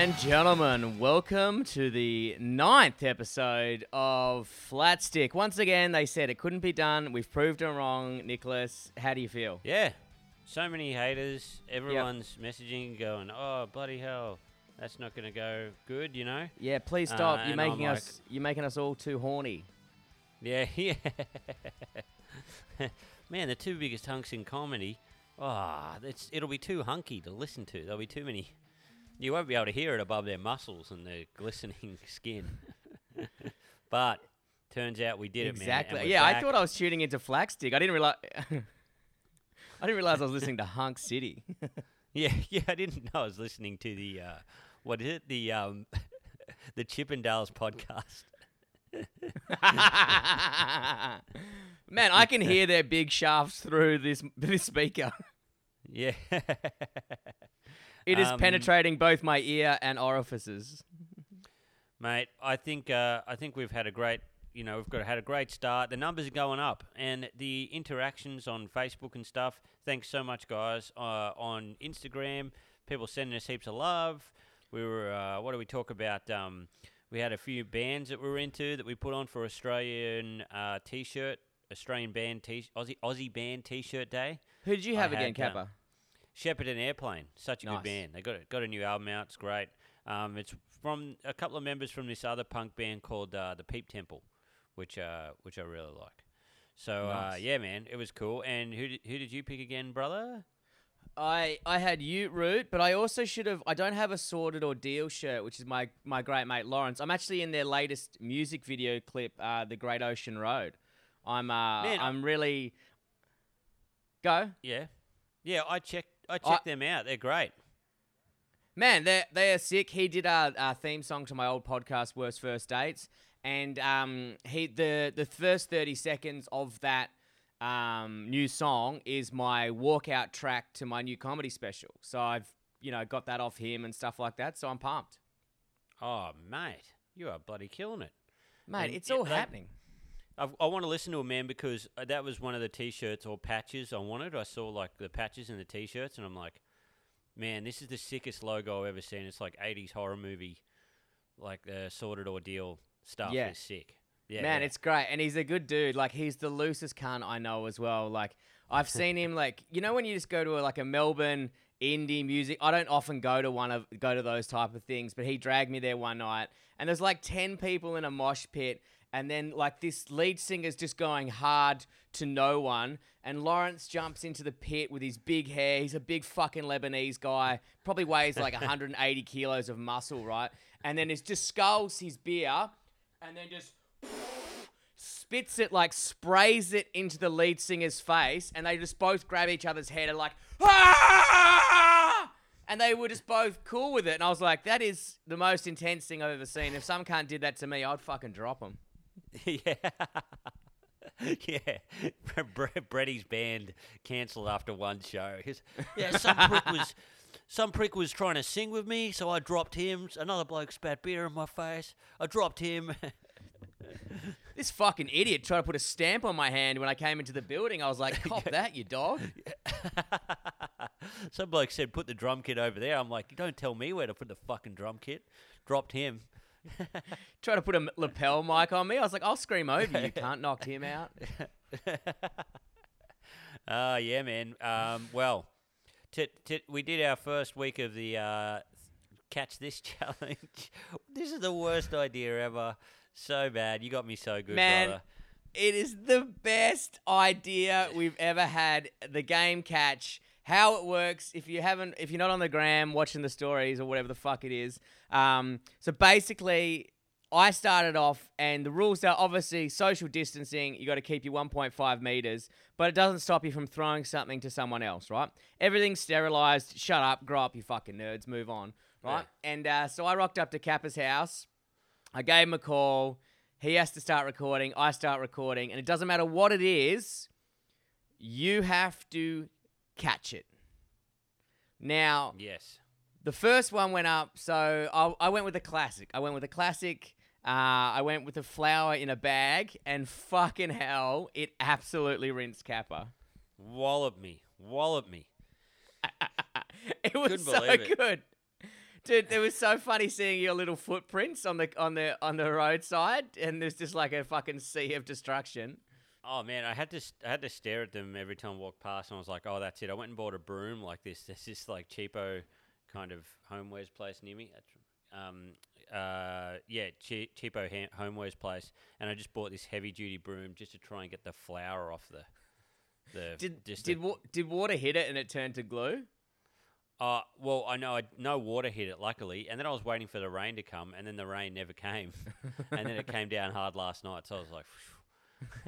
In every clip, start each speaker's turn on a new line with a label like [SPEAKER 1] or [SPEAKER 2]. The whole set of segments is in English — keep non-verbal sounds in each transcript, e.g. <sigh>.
[SPEAKER 1] And gentlemen, welcome to the ninth episode of Flat Stick. Once again, they said it couldn't be done. We've proved them wrong. Nicholas, how do you feel?
[SPEAKER 2] Yeah, so many haters. Everyone's messaging, going, "Oh bloody hell, that's not going to go good," you know?
[SPEAKER 1] Yeah, please stop.
[SPEAKER 2] Uh,
[SPEAKER 1] you're making
[SPEAKER 2] like-
[SPEAKER 1] us you're making us all too horny.
[SPEAKER 2] Yeah, <laughs> yeah. Man, the two biggest hunks in comedy. Ah, it's it'll be too hunky to listen to. There'll be too many. You won't be able to hear it above their muscles and their glistening <laughs> skin. <laughs> but turns out we did it, man.
[SPEAKER 1] exactly.
[SPEAKER 2] and we're
[SPEAKER 1] Yeah, I thought I was shooting into Flat Stick. I didn't realize <laughs> I didn't realize I was listening to Hunk City.
[SPEAKER 2] Yeah, yeah, I didn't know I was listening to the uh, what is it? The um, the Chippendales podcast.
[SPEAKER 1] Man, I can hear their big shafts through this this speaker.
[SPEAKER 2] Yeah.
[SPEAKER 1] It is
[SPEAKER 2] Um,
[SPEAKER 1] penetrating both my ear and orifices.
[SPEAKER 2] Mate, I think uh, I think we've had a great you know, we've got had a great start. The numbers are going up, and the interactions on Facebook and stuff. Thanks so much, guys. Uh, on Instagram, people sending us heaps of love. We were, uh, what do we talk about? Um, we had a few bands that we were into that we put on for Australian uh, T-shirt, Australian band T, Aussie Aussie band T-shirt day.
[SPEAKER 1] Who did you
[SPEAKER 2] I
[SPEAKER 1] have again,
[SPEAKER 2] had,
[SPEAKER 1] Kappa?
[SPEAKER 2] Shepherd and Airplane, such a
[SPEAKER 1] Nice.
[SPEAKER 2] good band. They got a, got a new album out. It's great. Um, it's from a couple of members from this other punk band called uh, the Peep Tempel, which uh, which I really like. So uh, yeah, man, it was cool. And who did, who did you pick again, brother?
[SPEAKER 1] I I had Ute Root, but I also should have. I don't have a Sordid Ordeal shirt, which is my my great mate Lawrence. I'm actually in their latest music video clip, uh, "The Great Ocean Road." I'm uh,
[SPEAKER 2] Man,
[SPEAKER 1] I'm really go
[SPEAKER 2] Yeah, yeah. I checked I
[SPEAKER 1] I-
[SPEAKER 2] checked them out. They're great.
[SPEAKER 1] man. They they are sick. He did a, a theme song to my old podcast, "Worst First Dates," and um, he the the first thirty seconds of that um, new song is my walkout track to my new comedy special. So I've you know got that off him and stuff like that. So I'm pumped.
[SPEAKER 2] Oh, mate, you are bloody killing it.
[SPEAKER 1] Mate,
[SPEAKER 2] And
[SPEAKER 1] it's
[SPEAKER 2] it-
[SPEAKER 1] all
[SPEAKER 2] they-
[SPEAKER 1] happening.
[SPEAKER 2] I've, I want to listen to a man because uh, that was one of the T-shirts or patches I wanted. I saw like the patches and the T-shirts, and I'm like, man, this is the sickest logo I've ever seen. It's like 80s horror movie, like the Sordid Ordeal stuff.
[SPEAKER 1] Yeah.
[SPEAKER 2] is sick. Yeah,
[SPEAKER 1] Man,
[SPEAKER 2] yeah.
[SPEAKER 1] it's great. And he's a good dude. Like, he's the loosest cunt I know as well. Like, I've <laughs> seen him, like, you know, when you just go to a, like a Melbourne indie music, I don't often go to one of, go to those type of things, but he dragged me there one night and there's like 10 people in a mosh pit. And then, like, this lead singer's just going hard to no one. And Lawrence jumps into the pit with his big hair. He's a big fucking Lebanese guy. Probably weighs like <laughs> 180 kilos of muscle, right? And then it's just skulls his beer and then just spits it like sprays it into the lead singer's face and they just both grab each other's head and like ah! and they were just both cool with it and I was like that is the most intense thing I've ever seen if some cunt did that to me I'd fucking drop him <laughs>
[SPEAKER 2] yeah. <laughs> yeah, <laughs> Bre- band cancelled after one show. He's- yeah, some prick was some prick was trying to sing with me, so I dropped him. Another bloke spat beer in my face. I dropped him.
[SPEAKER 1] this fucking idiot tried to put a stamp on my hand when I came into the building I was like cop that you dog
[SPEAKER 2] some bloke said, "Put the drum kit over there." I'm like, "You don't tell me where to put the fucking drum kit." Dropped him. <laughs>
[SPEAKER 1] tried to put a lapel mic on me I was like I'll scream over you can't <laughs> knock him out <laughs>
[SPEAKER 2] Ah, yeah, man. Um, well, t- t- we did our first week of the uh, catch this challenge. this is the worst idea ever. So bad. You got me so good,
[SPEAKER 1] Man,
[SPEAKER 2] brother.
[SPEAKER 1] It is the best idea we've ever had. The game catch, how it works. If you haven't, if you're not on the gram watching the stories or whatever the fuck it is, um, so basically, I started off, and the rules are obviously social distancing. You got to keep your 1.5 meters, but it doesn't stop you from throwing something to someone else, right? Everything's sterilized. Shut up, grow up, you fucking nerds. Move on, right? And uh, so I rocked up to Kappa's house. I gave him a call. He has to start recording. I start recording. And it doesn't matter what it is, you have to catch it. Now,
[SPEAKER 2] Yes.
[SPEAKER 1] the first one went up. So I, I went with a classic. I went with a classic. Uh, I went with a flower in a bag. And fucking hell, it absolutely rinsed Kappa.
[SPEAKER 2] Wallop me. Wallop me. <laughs>
[SPEAKER 1] It was so
[SPEAKER 2] it.
[SPEAKER 1] good. Dude, it was so funny seeing your little footprints on the on the on the roadside, and there's just like a fucking sea of destruction.
[SPEAKER 2] Oh man, I had to I had to stare at them every time I walked past, and I was like, "Oh, that's it." I went and bought a broom like this. <laughs> There's this like cheapo kind of homewares place near me. Um, uh, yeah, che- cheapo ha- homewares place, and I just bought this heavy duty broom just to try and get the flour off the. The <laughs>
[SPEAKER 1] Did
[SPEAKER 2] just
[SPEAKER 1] did
[SPEAKER 2] the-
[SPEAKER 1] wa- did water hit it and it turned to glue?
[SPEAKER 2] Uh, well, I know I, no water hit it, luckily, and then I was waiting for the rain to come, and then the rain never came, <laughs> and then it came down hard last night, so I was like, <laughs>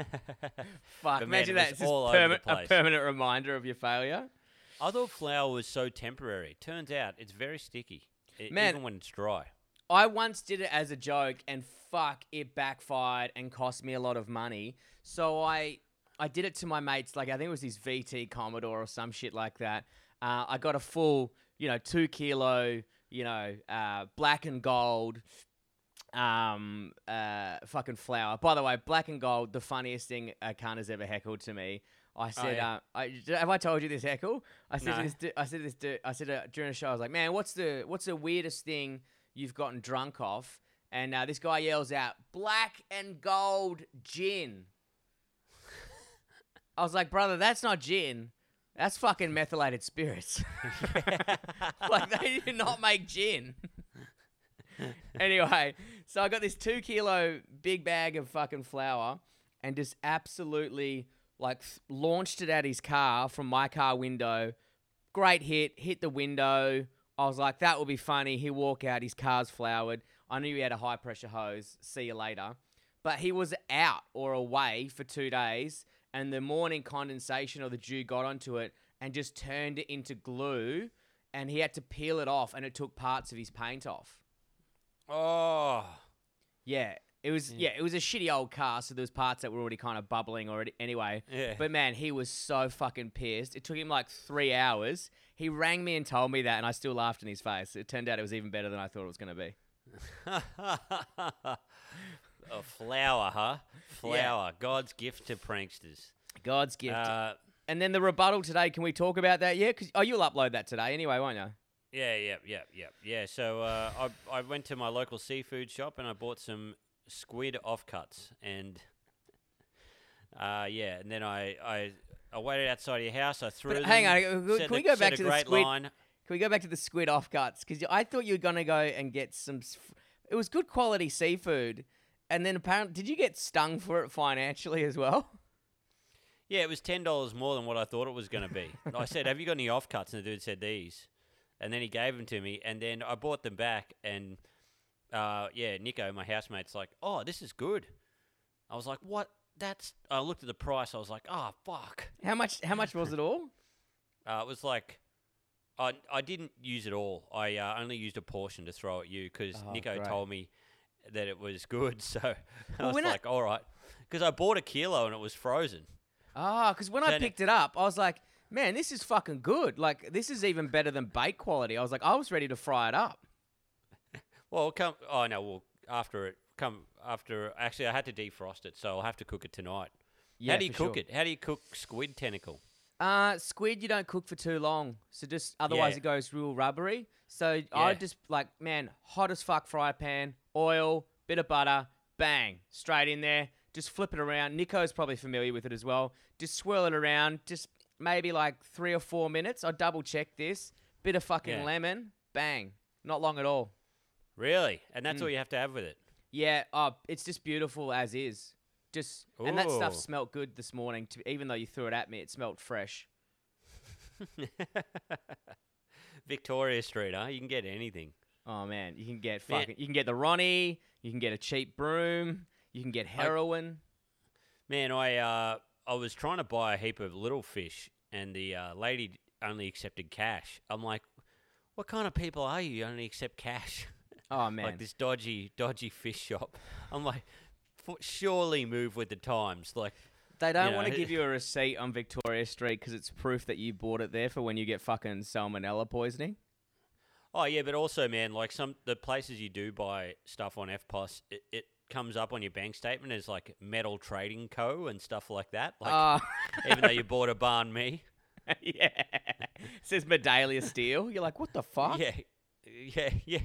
[SPEAKER 1] Fuck,
[SPEAKER 2] man,
[SPEAKER 1] imagine that. It's just
[SPEAKER 2] all over the
[SPEAKER 1] perma- a
[SPEAKER 2] place.
[SPEAKER 1] permanent reminder of your failure.
[SPEAKER 2] I thought flour was so temporary. Turns out it's very sticky, e-
[SPEAKER 1] Man.
[SPEAKER 2] even when it's dry.
[SPEAKER 1] I once did it as a joke, and fuck, it backfired and cost me a lot of money. So I I did it to my mates. Like I think it was this VT Commodore or some shit like that. Uh, I got a full, you know, two kilo, you know, uh, black and gold, um, uh, fucking flower. By the way, black and gold, the funniest thing a cunt has ever heckled to me. I said,
[SPEAKER 2] yeah.
[SPEAKER 1] uh, I, have I told you this heckle? I said
[SPEAKER 2] No.
[SPEAKER 1] to this, du- I said to this, du- I said uh, during the show, I was like, man, what's the what's the weirdest thing you've gotten drunk off? And uh, this guy yells out, black and gold gin. <laughs> I was like, brother, that's not gin. That's fucking methylated spirits. <laughs> <laughs> like they do not make gin. <laughs> anyway, so I got this two kilo big bag of fucking flour and just absolutely like launched it at his car from my car window. Great hit, hit the window. I was like, that will be funny. He'll walk out, his car's floured. I knew he had a high pressure hose. See you later. But he was out or away for two days, and the morning condensation or the dew got onto it and just turned it into glue, and he had to peel it off, and it took parts of his paint off.
[SPEAKER 2] Oh,
[SPEAKER 1] Yeah, it was yeah, it was a shitty old car, so there was parts that were already kind of bubbling already. Anyway,
[SPEAKER 2] Yeah.
[SPEAKER 1] But man, he was so fucking pissed. It took him like three hours. He rang me and told me that, and I still laughed in his face. It turned out it was even better than I thought it was going to be. <laughs>
[SPEAKER 2] a flower, huh? Flour, God's gift to pranksters.
[SPEAKER 1] God's gift.
[SPEAKER 2] Uh,
[SPEAKER 1] and then the rebuttal today. Can we talk about that? Yeah, 'Cause- oh, you'll upload that today anyway, won't you?
[SPEAKER 2] Yeah, yeah, yeah, yeah, yeah. So uh, I I went to my local seafood shop and I bought some squid offcuts and uh, yeah, and then I I. I waited outside your house. I threw
[SPEAKER 1] But
[SPEAKER 2] them.
[SPEAKER 1] hang on, can
[SPEAKER 2] set
[SPEAKER 1] we go back to the
[SPEAKER 2] great
[SPEAKER 1] squid?
[SPEAKER 2] line.
[SPEAKER 1] Can we go back to the squid offcuts? Because I thought you were gonna go and get some. It was good quality seafood, and then apparently, did you get stung for it financially as well?
[SPEAKER 2] Yeah, it was ten dollars more than what I thought it was going to be. <laughs> I said, "Have you got any offcuts?" And the dude said these, and then he gave them to me, and then I bought them back, and uh, yeah, Nico, my housemate's like, "Oh, this is good." I was like, "What? That's." I looked at the price. I was like, "Oh, fuck."
[SPEAKER 1] How much? How much was it all?
[SPEAKER 2] Uh, it was like. I, I didn't use it all. I uh, only used a portion to throw at you because
[SPEAKER 1] Oh,
[SPEAKER 2] Nico
[SPEAKER 1] great.
[SPEAKER 2] told me that it was good. <laughs> So I
[SPEAKER 1] Well,
[SPEAKER 2] was like, all right. Because I bought a kilo and it was frozen.
[SPEAKER 1] Ah, because when I
[SPEAKER 2] Then it-
[SPEAKER 1] picked it up, I was like, man, this is fucking good. Like, this is even better than bake quality. I was like, I was ready to fry it up.
[SPEAKER 2] Well, come. Oh no. Well, after it come after. Actually, I had to defrost it, so I'll have to cook it tonight.
[SPEAKER 1] Yeah,
[SPEAKER 2] How do you cook
[SPEAKER 1] sure.
[SPEAKER 2] it? How do you cook squid tentacle?
[SPEAKER 1] Uh, squid, you don't cook for too long. So just, otherwise
[SPEAKER 2] Yeah.
[SPEAKER 1] it goes real rubbery. So
[SPEAKER 2] Yeah.
[SPEAKER 1] I just, like, man, hot as fuck fry pan, oil, bit of butter, bang, straight in there. Just flip it around. Nico's probably familiar with it as well. Just swirl it around. Just maybe like three or four minutes. I double check this. Bit of fucking
[SPEAKER 2] Yeah.
[SPEAKER 1] lemon, bang. Not long at all.
[SPEAKER 2] Really? And
[SPEAKER 1] Mm.
[SPEAKER 2] that's all you have to have with it.
[SPEAKER 1] Yeah, oh, it's just beautiful as is. Just and that stuff smelt good this morning. To, even though you threw it at me, it smelt fresh. <laughs>
[SPEAKER 2] Victoria Street, huh? You can get anything.
[SPEAKER 1] Oh man, you can get
[SPEAKER 2] Man.
[SPEAKER 1] fucking, you can get the Ronnie, you can get a cheap broom, you can get heroin.
[SPEAKER 2] Man, I uh, I was trying to buy a heap of little fish, and the uh, lady only accepted cash. I'm like, what kind of people are you? You only accept cash. <laughs>
[SPEAKER 1] Oh man,
[SPEAKER 2] like this dodgy, dodgy fish shop. I'm like, surely move with the times. Like,
[SPEAKER 1] they don't
[SPEAKER 2] you
[SPEAKER 1] want to give you a <laughs> receipt on Victoria Street because it's proof that you bought it there for when you get fucking salmonella poisoning.
[SPEAKER 2] oh yeah, but also, man, like some the places you do buy stuff on EFTPOS, it, it comes up on your bank statement as like Metal Trading Co. and stuff like that. Like,
[SPEAKER 1] Oh, <laughs>
[SPEAKER 2] even though you bought a banh mi. <laughs>
[SPEAKER 1] yeah, it says Medalia Steel. You're like, what the fuck?
[SPEAKER 2] Yeah, yeah, yeah.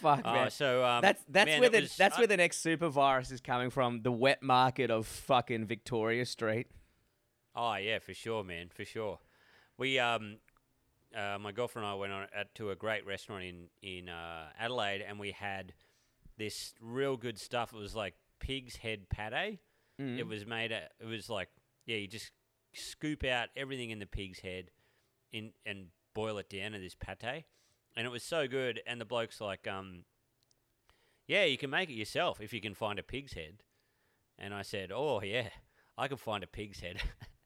[SPEAKER 1] Fuck
[SPEAKER 2] Oh,
[SPEAKER 1] man.
[SPEAKER 2] so um,
[SPEAKER 1] That's that's
[SPEAKER 2] man,
[SPEAKER 1] where the
[SPEAKER 2] was-
[SPEAKER 1] that's
[SPEAKER 2] I-
[SPEAKER 1] where the next super virus is coming from. The wet market of fucking Victoria Street.
[SPEAKER 2] Oh yeah, for sure, man, for sure. We um, uh, my girlfriend and I went on at, to a great restaurant in in uh, Adelaide, and we had this real good stuff. It was like pig's head pate.
[SPEAKER 1] Mm.
[SPEAKER 2] It was made. It was like yeah, you just scoop out everything in the pig's head, in and boil it down in this pate, and it was so good. And the bloke's like, um, yeah, you can make it yourself if you can find a pig's head. And I said, oh yeah, I can find a pig's head.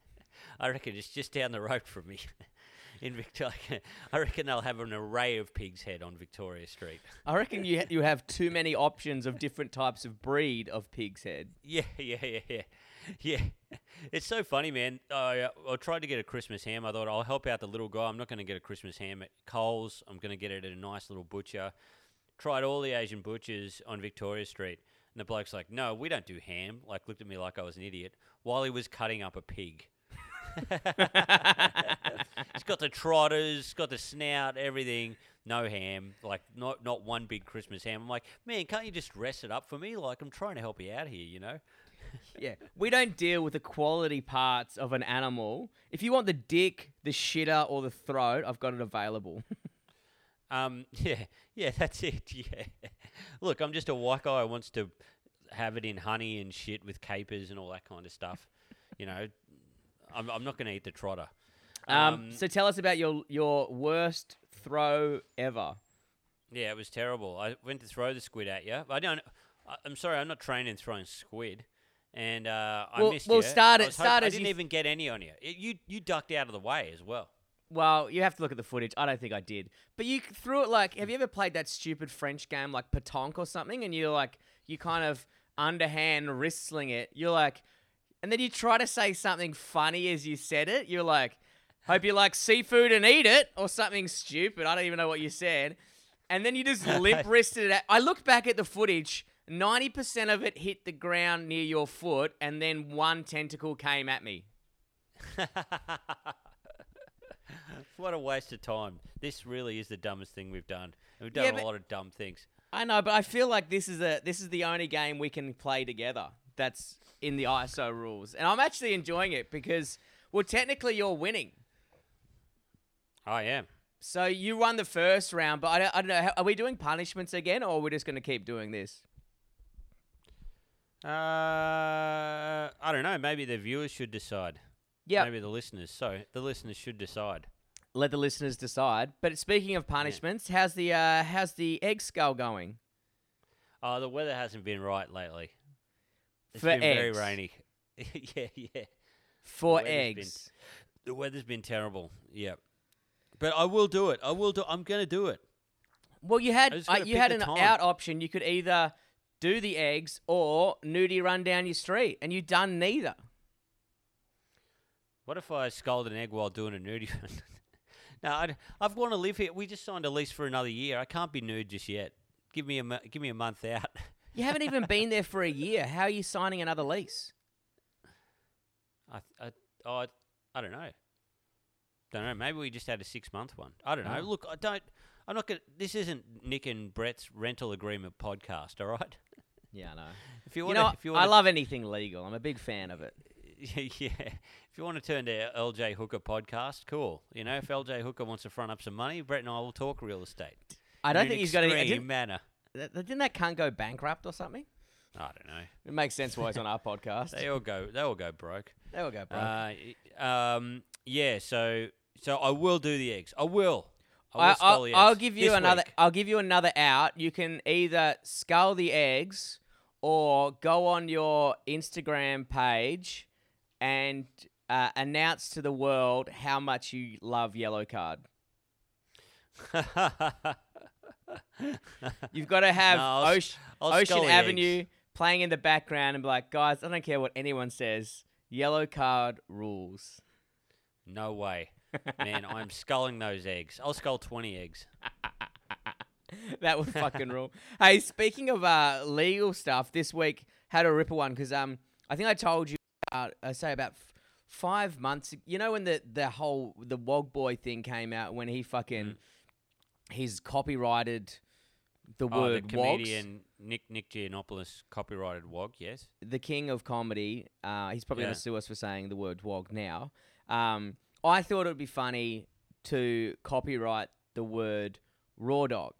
[SPEAKER 2] <laughs> I reckon it's just down the road from me. <laughs> In Victoria, <laughs> I reckon they'll have an array of pig's head on Victoria Street.
[SPEAKER 1] I reckon you ha- you have too many options of different types of breed of pig's head.
[SPEAKER 2] Yeah, <laughs> yeah, yeah, yeah. Yeah, it's so funny, man. I, uh, I tried to get a Christmas ham. I thought I'll help out the little guy. I'm not going to get a Christmas ham at Coles. I'm going to get it at a nice little butcher. Tried all the Asian butchers on Victoria Street, and the bloke's like, "No, we don't do ham." Like looked at me like I was an idiot while he was cutting up a pig. <laughs> He's got the trotters, got the snout, everything. No ham, like not not one big Christmas ham. I'm like, man, can't you just rest it up for me? Like I'm trying to help you out here, you know. <laughs>
[SPEAKER 1] Yeah, we don't deal with the quality parts of an animal. If you want the dick, the shitter, or the throat, I've got it available. <laughs>
[SPEAKER 2] Um, yeah, yeah, that's it. Yeah. Look, I'm just a white guy who wants to have it in honey and shit with capers and all that kind of stuff. You know, I'm, I'm not going to eat the trotter.
[SPEAKER 1] Um, so tell us about your your worst throw ever.
[SPEAKER 2] yeah, it was terrible. I went to throw the squid at you. I don't. I- I'm sorry, I'm not trained in throwing squid. And uh, I
[SPEAKER 1] Well-
[SPEAKER 2] missed
[SPEAKER 1] well,
[SPEAKER 2] you.
[SPEAKER 1] start
[SPEAKER 2] I
[SPEAKER 1] it-
[SPEAKER 2] was
[SPEAKER 1] start
[SPEAKER 2] I
[SPEAKER 1] as
[SPEAKER 2] didn't even get any on you. It- you you ducked out of the way as well.
[SPEAKER 1] Well, you have to look at the footage. I don't think I did. But you threw it like, have you ever played that stupid French game like Petanque or something? And you're like, you kind of underhand wrestling it. You're like, and then you try to say something funny as you said it. You're like, hope you like seafood and eat it, or something stupid. I don't even know what you said. And then you just limp wristed <laughs> it. I look back at the footage. 90% of it hit the ground near your foot, and then one tentacle came at me. <laughs>
[SPEAKER 2] what a waste of time. This really is the dumbest thing we've done. And we've
[SPEAKER 1] Yeah,
[SPEAKER 2] done a lot of dumb things.
[SPEAKER 1] I know, but I feel like this is a this is the only game we can play together that's in the ISO rules, and I'm actually enjoying it because, well, technically you're winning.
[SPEAKER 2] I am.
[SPEAKER 1] So you won the first round, but I don't, I don't know. Are we doing punishments again, or are we just going to keep doing this?
[SPEAKER 2] Uh, I don't know. Maybe the viewers should decide.
[SPEAKER 1] Yeah,
[SPEAKER 2] Maybe the listeners. So the listeners should decide.
[SPEAKER 1] let the listeners decide. But speaking of punishments, how's the uh, how's the egg skull going?
[SPEAKER 2] Oh, the weather hasn't been right lately. It's
[SPEAKER 1] For
[SPEAKER 2] been very
[SPEAKER 1] eggs.
[SPEAKER 2] rainy. <laughs> yeah, yeah.
[SPEAKER 1] For
[SPEAKER 2] been-
[SPEAKER 1] eggs.
[SPEAKER 2] The weather's been terrible. Yeah. But I will do it. I will do. I'm gonna do it.
[SPEAKER 1] Well, you had uh, you had an
[SPEAKER 2] time.
[SPEAKER 1] out option. You could either do the eggs or nudie run down your street, and you done neither.
[SPEAKER 2] What if I scold an egg while doing a nudie? <laughs> Run? no, I'd, I've want to live here. We just signed a lease for another year. I can't be nude just yet. Give me a give me a month out. <laughs>
[SPEAKER 1] You haven't even been there for a year. How are you signing another lease?
[SPEAKER 2] I, I, oh, I, I don't know. Don't know. Maybe we just had a six month one. I don't know.
[SPEAKER 1] Oh.
[SPEAKER 2] Look, I don't. I'm not gonna. This isn't Nick and Brett's rental agreement podcast. All right.
[SPEAKER 1] Yeah, I know.
[SPEAKER 2] If you
[SPEAKER 1] You
[SPEAKER 2] want,
[SPEAKER 1] know,
[SPEAKER 2] if you want, I
[SPEAKER 1] love anything legal. I'm a big fan of it. <laughs>
[SPEAKER 2] yeah. If you want to turn to LJ Hooker podcast, cool. You know, if LJ Hooker wants to front up some money, Brett and I will talk real estate.
[SPEAKER 1] I don't think he's got any.
[SPEAKER 2] manner.
[SPEAKER 1] Didn't that cunt go bankrupt or something?
[SPEAKER 2] I don't know.
[SPEAKER 1] It makes sense why he's on our <laughs> podcast.
[SPEAKER 2] They all go. They all go broke.
[SPEAKER 1] They we go, broke.
[SPEAKER 2] Uh, um, yeah. So, so I will do the eggs. I will. I will
[SPEAKER 1] I,
[SPEAKER 2] skull
[SPEAKER 1] I'll,
[SPEAKER 2] the
[SPEAKER 1] I'll give you another.
[SPEAKER 2] week.
[SPEAKER 1] I'll give you another out. You can either scull the eggs or go on your Instagram page and uh, announce to the world how much you love Yellowcard. <laughs> You've got to <laughs> have
[SPEAKER 2] No, I'll
[SPEAKER 1] Ocean,
[SPEAKER 2] I'll
[SPEAKER 1] Ocean Avenue playing in the background and be like, guys, I don't care what anyone says. Yellowcard rules.
[SPEAKER 2] No way, man. I'm <laughs> sculling those eggs. I'll scull twenty eggs. <laughs>
[SPEAKER 1] that would fucking rule. Hey, speaking of uh, legal stuff, this week had a ripper one because um, I think I told you, uh, I say about f- five months. You know when the the whole the Wog Boy thing came out when he fucking he's copyrighted the
[SPEAKER 2] Oh,
[SPEAKER 1] word
[SPEAKER 2] the
[SPEAKER 1] wogs.
[SPEAKER 2] comedian Nick Nick Giannopoulos copyrighted wog. Yes.
[SPEAKER 1] the king of comedy. Uh, he's probably
[SPEAKER 2] Yeah.
[SPEAKER 1] going to sue us for saying the word wog now. Um, I thought it would be funny to copyright the word raw dog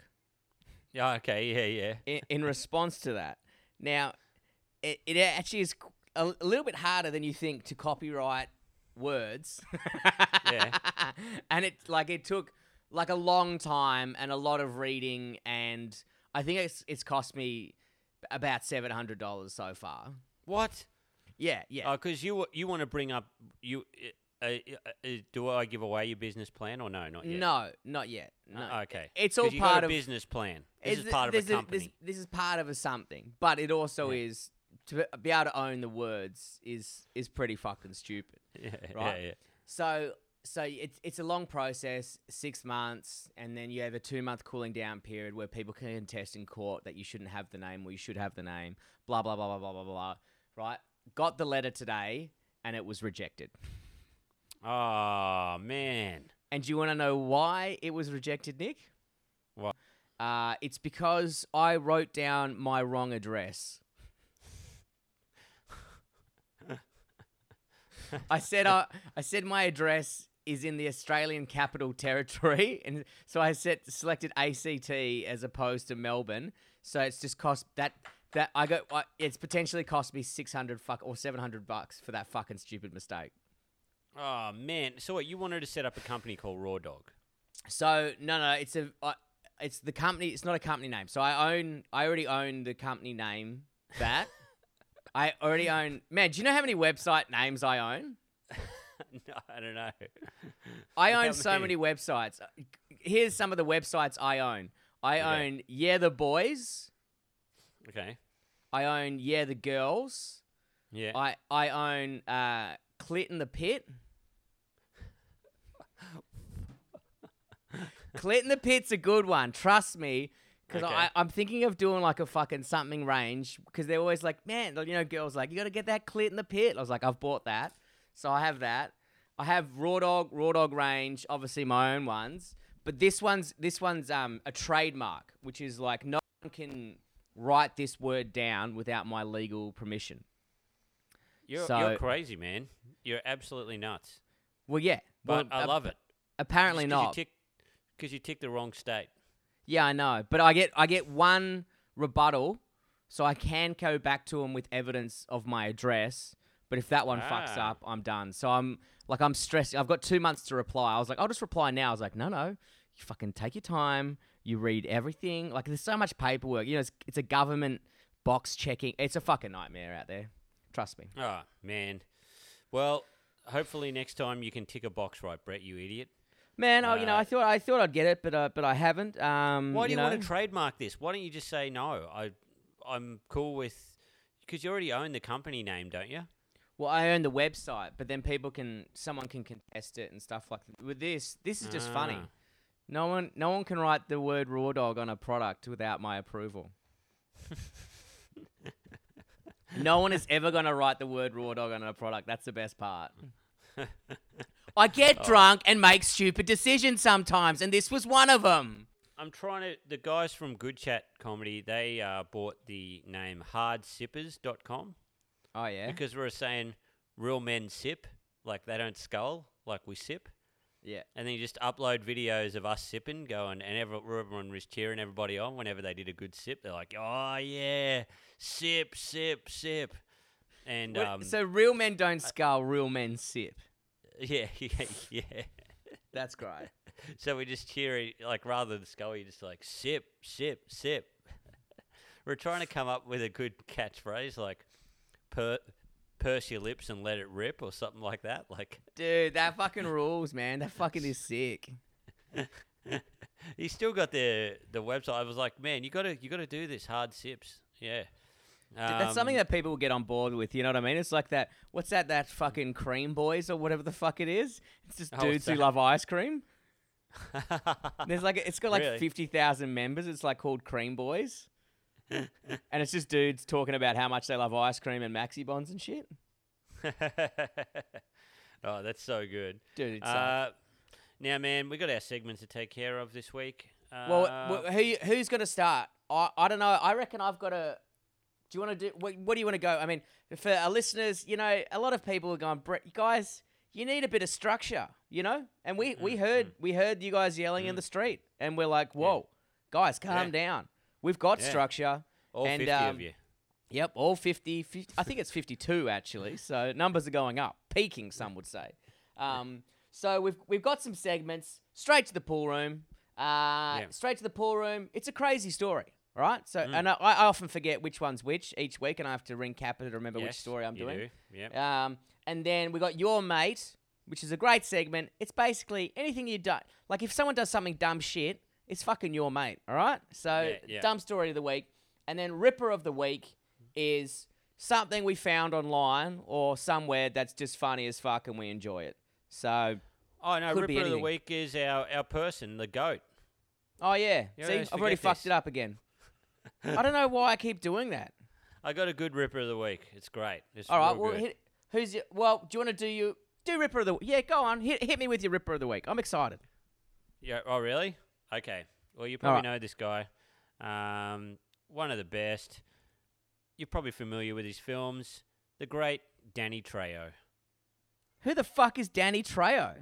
[SPEAKER 2] Yeah. Okay. Yeah. Yeah.
[SPEAKER 1] in, in response to that. Now, it, it actually is a, a little bit harder than you think to copyright words. <laughs>
[SPEAKER 2] Yeah. <laughs>
[SPEAKER 1] and it like it took like a long time and a lot of reading and I think it's it's cost me about seven hundred dollars so far.
[SPEAKER 2] What?
[SPEAKER 1] Yeah, yeah.
[SPEAKER 2] Oh, because you you want to bring up you. Uh, uh, uh, do I give away your business plan or no? Not yet.
[SPEAKER 1] No, not yet. No.
[SPEAKER 2] Uh, okay.
[SPEAKER 1] It's all part of
[SPEAKER 2] business plan. This is part of
[SPEAKER 1] this
[SPEAKER 2] a company.
[SPEAKER 1] this, this is part of a something, but it also
[SPEAKER 2] Yeah.
[SPEAKER 1] is to be able to own the words is is pretty fucking stupid. <laughs>
[SPEAKER 2] yeah,
[SPEAKER 1] right?
[SPEAKER 2] Yeah, yeah.
[SPEAKER 1] So so it's it's a long process, six months, and then you have a two month cooling down period where people can contest in court that you shouldn't have the name or you should have the name. Blah blah blah blah blah blah blah. Right? Got the letter today, and it was rejected.
[SPEAKER 2] Oh man.
[SPEAKER 1] And do you want to know why it was rejected, Nick?
[SPEAKER 2] Why?
[SPEAKER 1] Uh, it's because I wrote down my wrong address. <laughs> I said I, I said my address is in the Australian Capital Territory, <laughs> and so I set selected ACT as opposed to Melbourne. So it's just cost that that I got. I, it's potentially cost me six hundred fuck or seven hundred bucks for that fucking stupid mistake.
[SPEAKER 2] Oh man. So what? You wanted to set up a company called Raw Dog?
[SPEAKER 1] So no, no, it's a, uh, it's the company. It's not a company name. So I own, I already own the company name. That <laughs> I already own. Man, do you know how many website names I own? <laughs>
[SPEAKER 2] no, I don't know.
[SPEAKER 1] I <laughs> own so many websites. Here's some of the websites I own. I
[SPEAKER 2] Okay.
[SPEAKER 1] own Yeah the Boys.
[SPEAKER 2] Okay.
[SPEAKER 1] I own Yeah the Girls.
[SPEAKER 2] Yeah.
[SPEAKER 1] I I own uh, Clit in the Pit. <laughs> Clit in the Pit's a good one. Trust me. Because
[SPEAKER 2] Okay.
[SPEAKER 1] I I'm thinking of doing like a fucking something range. Because they're always like, man, you know, girls like, you got to get that clit in the pit. I was like, I've bought that. So I have that. I have Raw Dog, Raw Dog range, obviously my own ones. But this one's this one's um a trademark, which is like no one can write this word down without my legal permission.
[SPEAKER 2] you're,
[SPEAKER 1] so-
[SPEAKER 2] you're crazy, man. You're absolutely nuts.
[SPEAKER 1] Well, yeah,
[SPEAKER 2] But
[SPEAKER 1] well,
[SPEAKER 2] I love it.
[SPEAKER 1] Apparently not.
[SPEAKER 2] Because you tick the wrong state.
[SPEAKER 1] Yeah, I know, but I get I get one rebuttal, so I can go back to him with evidence of my address. But if that one fucks
[SPEAKER 2] Ah.
[SPEAKER 1] up, I'm done. So I'm like I'm stressed. I've got two months to reply. I was like, I'll just reply now. I was like, no, no, you fucking take your time. You read everything. Like there's so much paperwork. You know, it's, it's a government box checking. It's a fucking nightmare out there. Trust me.
[SPEAKER 2] Oh, man. Well, hopefully next time you can tick a box right, Brett, you idiot.
[SPEAKER 1] Man, oh, you know,
[SPEAKER 2] Uh,
[SPEAKER 1] I thought I thought I'd get it, but uh, but I haven't. Um,
[SPEAKER 2] Why do you,
[SPEAKER 1] know?
[SPEAKER 2] want to trademark this? Why don't you just say no? I, I'm cool with. Because you already own the company name, don't you?
[SPEAKER 1] Well, I own the website, but then people can, someone can contest it and stuff like. With this, this is just funny.
[SPEAKER 2] Ah.
[SPEAKER 1] No one, no one can write the word raw dog on a product without my approval. <laughs> no one is ever going to write the word raw dog on a product. That's the best part. I get <laughs>
[SPEAKER 2] Oh.
[SPEAKER 1] drunk and make stupid decisions sometimes, and this was one of them.
[SPEAKER 2] I'm trying to. The guys from Good Chat Comedy, they uh, bought the name hardsippers.com
[SPEAKER 1] Oh yeah,
[SPEAKER 2] because we were saying real men sip, like they don't skull, like we sip.
[SPEAKER 1] yeah.
[SPEAKER 2] And then you just upload videos of us sipping, going, and every- everyone was cheering everybody on whenever they did a good sip. They're like, "Oh yeah, sip, sip, sip," and
[SPEAKER 1] Wait,
[SPEAKER 2] um,
[SPEAKER 1] so real men don't skull, real men sip. <laughs>
[SPEAKER 2] yeah, <laughs> yeah, yeah.
[SPEAKER 1] That's great. <laughs>
[SPEAKER 2] So we just cheer, like rather than skull, you just like sip, sip, sip. We're trying to come up with a good catchphrase like per, purse your lips and let it rip or something like that. Like <laughs>
[SPEAKER 1] Dude, that fucking rules, man. That fucking is sick. <laughs>
[SPEAKER 2] he still got the the website. I was like, man, you gotta you gotta do this hard sips. Yeah.
[SPEAKER 1] Dude, That's something
[SPEAKER 2] Um,
[SPEAKER 1] that people will get on board with. You know what I mean? It's like that. What's that? That fucking cream boys or whatever the fuck it is. It's just
[SPEAKER 2] Oh,
[SPEAKER 1] dudes who love ice cream. <laughs> There's like it's got like
[SPEAKER 2] Really?
[SPEAKER 1] fifty thousand members. It's like called Cream Boys, and it's just dudes talking about how much they love ice cream and Maxibons and shit. <laughs>
[SPEAKER 2] oh, that's so good.
[SPEAKER 1] Dude, it's
[SPEAKER 2] Uh, now, man, we got our segments to take care of this week.
[SPEAKER 1] Well,
[SPEAKER 2] Uh,
[SPEAKER 1] wh- who who's going to start? I, I don't know. I reckon I've got to. Do you want to do? What, what do you want to go? I mean, for our listeners, you know, a lot of people are going, "Brett, guys, you need a bit of structure, you know. And we we heard we heard you guys yelling in the street, and we're like, whoa, guys, calm
[SPEAKER 2] Yeah.
[SPEAKER 1] down. We've got
[SPEAKER 2] Yeah.
[SPEAKER 1] structure.
[SPEAKER 2] all
[SPEAKER 1] and,
[SPEAKER 2] 50
[SPEAKER 1] um,
[SPEAKER 2] of you.
[SPEAKER 1] Yep, all 50, 50 I think it's 52 actually. So numbers are going up, peaking some would say. Um, so we've we've got some segments straight to the pool room. Uh,
[SPEAKER 2] Yeah.
[SPEAKER 1] straight to the pool room. It's a crazy story, right? So
[SPEAKER 2] Mm.
[SPEAKER 1] and I, I often forget which one's which each week, and I have to ring Kappa to remember which story I'm
[SPEAKER 2] you
[SPEAKER 1] doing.
[SPEAKER 2] Do. Yep.
[SPEAKER 1] Um, and then we got your mate, which is a great segment. It's basically anything you do. Like if someone does something dumb shit, it's fucking your mate. All right. So
[SPEAKER 2] Yeah, yeah.
[SPEAKER 1] dumb story of the week, and then ripper of the week is something we found online or somewhere that's just funny as fuck and we enjoy it. So
[SPEAKER 2] Oh no, Ripper of the week is our, our person, the goat.
[SPEAKER 1] oh yeah,
[SPEAKER 2] You
[SPEAKER 1] see, I've already
[SPEAKER 2] forget
[SPEAKER 1] fucked it up again. <laughs> I don't know why I keep doing that.
[SPEAKER 2] I got a good Ripper of the week. It's great. It's
[SPEAKER 1] All right, well, hit, who's your, well? Do you want to do you do ripper of the? Week? Yeah, go on. Hit, hit me with your ripper of the week. I'm excited.
[SPEAKER 2] Yeah. Oh, really? Okay. Well, you probably
[SPEAKER 1] right.
[SPEAKER 2] know this guy. Um, one of the best. You're probably familiar with his films. The great Danny Trejo.
[SPEAKER 1] Who the fuck is Danny Trejo?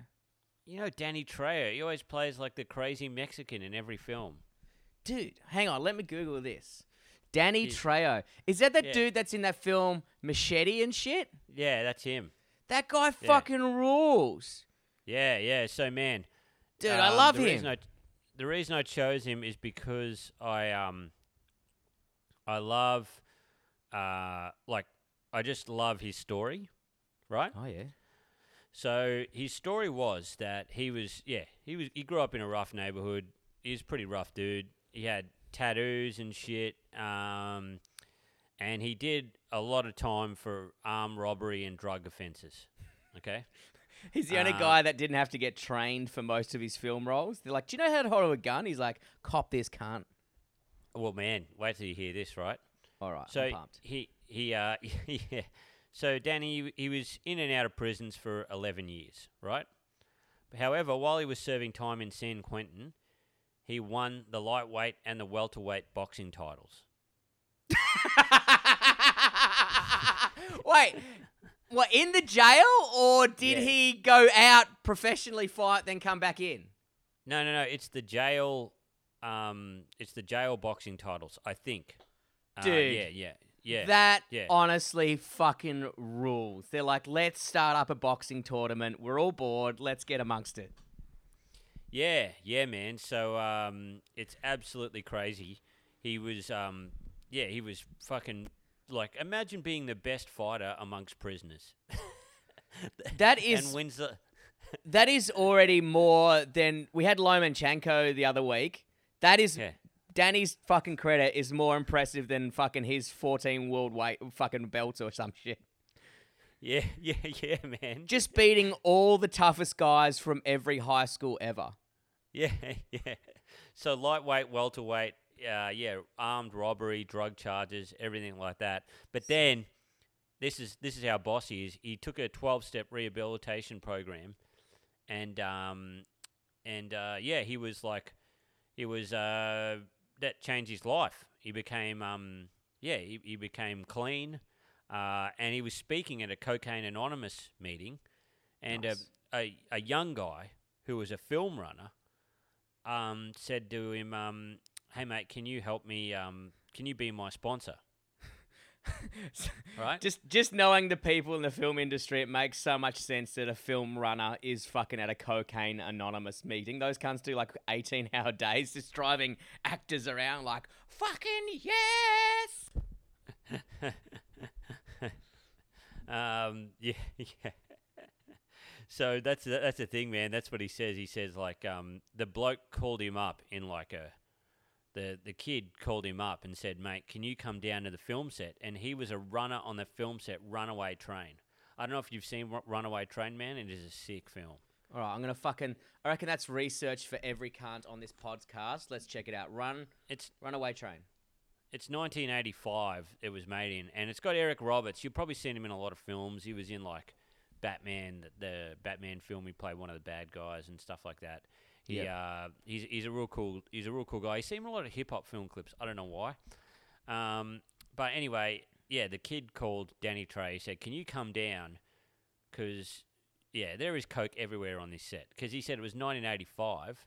[SPEAKER 2] You know Danny Trejo. He always plays like the crazy Mexican in every film.
[SPEAKER 1] Dude, hang on. Let me Google this. Danny
[SPEAKER 2] Yeah.
[SPEAKER 1] Trejo. Is that that
[SPEAKER 2] Yeah.
[SPEAKER 1] dude that's in that film Machete and shit?
[SPEAKER 2] Yeah, that's him.
[SPEAKER 1] That guy fucking rules.
[SPEAKER 2] Yeah, yeah. So man,
[SPEAKER 1] Dude, I
[SPEAKER 2] um,
[SPEAKER 1] love him.
[SPEAKER 2] I, the reason I chose him is because I um, I love, uh, like I just love his story, right?
[SPEAKER 1] oh yeah.
[SPEAKER 2] So his story was that he was, yeah, he was, he grew up in a rough neighborhood. He was a pretty rough dude. He had tattoos and shit. Um, and he did a lot of time for armed robbery and drug offenses. Okay.
[SPEAKER 1] He's the only
[SPEAKER 2] Uh,
[SPEAKER 1] guy that didn't have to get trained for most of his film roles. They're like, "Do you know how to hold a gun?" He's like, "Cop this cunt."
[SPEAKER 2] Well, man, wait till you hear this, right?
[SPEAKER 1] All right,
[SPEAKER 2] So he he uh <laughs> yeah. So Danny he was in and out of prisons for eleven years, right? However, while he was serving time in San Quentin, he won the lightweight and the welterweight boxing titles. <laughs>
[SPEAKER 1] Wait, what in the jail, or did
[SPEAKER 2] Yeah.
[SPEAKER 1] he go out professionally fight then come back in?
[SPEAKER 2] No, no, no. It's the jail. Um, it's the jail boxing titles. I think. Uh,
[SPEAKER 1] Dude.
[SPEAKER 2] yeah, yeah, yeah.
[SPEAKER 1] That
[SPEAKER 2] yeah.
[SPEAKER 1] honestly fucking rules. They're like, let's start up a boxing tournament. We're all bored. Let's get amongst it.
[SPEAKER 2] Yeah, yeah, man. So um, it's absolutely crazy. He was, um, yeah, he was fucking like. Imagine being the best fighter amongst prisoners, <laughs>
[SPEAKER 1] That is
[SPEAKER 2] and wins the. <laughs>
[SPEAKER 1] that is already more than we had Lomachenko the other week. That is
[SPEAKER 2] Yeah,
[SPEAKER 1] Danny's fucking credit is more impressive than fucking his 14 world weight fucking belts or some shit.
[SPEAKER 2] yeah, <laughs> yeah, yeah, man.
[SPEAKER 1] Just beating all the toughest guys from every high school ever.
[SPEAKER 2] Yeah, yeah. So lightweight, welterweight, uh, yeah, armed robbery, drug charges, everything like that. But then, this is this is how boss he is. He took a twelve-step rehabilitation program, and um, and uh, yeah, he was like, he was uh, that changed his life. He became um, yeah, he, he became clean, uh, and he was speaking at a Cocaine Anonymous meeting, and
[SPEAKER 1] Nice.
[SPEAKER 2] a, a a young guy who was a film runner um, said to him, um, "Hey mate, can you help me? Um, can you be my sponsor?" <laughs> Right?
[SPEAKER 1] Just just knowing the people in the film industry, it makes so much sense that a film runner is fucking at a cocaine anonymous meeting. Those cunts do like 18 <laughs> hour days just driving actors around like, fucking yes! <laughs>
[SPEAKER 2] um, yeah, yeah. so that's the, that's the thing, man. That's what he says. He says like um, the bloke called him up in like a the the kid called him up and said, "Mate, can you come down to the film set?" And he was a runner on the film set, Runaway Train. I don't know if you've seen Ru- Runaway Train, man. It is a sick film.
[SPEAKER 1] All right, I'm gonna fucking. I reckon that's research for every cunt on this podcast. Let's check it out. Run,
[SPEAKER 2] It's
[SPEAKER 1] Runaway Train.
[SPEAKER 2] It's 1985. It was made in, and it's got Eric Roberts. You've probably seen him in a lot of films. He was in like Batman, the, the Batman film. He played one of the bad guys and stuff like that. He
[SPEAKER 1] Yep.
[SPEAKER 2] uh, he's he's a real cool he's a real cool guy. He's seen a lot of hip hop film clips. I don't know why. Um, but anyway, yeah, the kid called Danny Trey. He said, "Can you come down? Because yeah, there is coke everywhere on this set. Because he said it was 1985,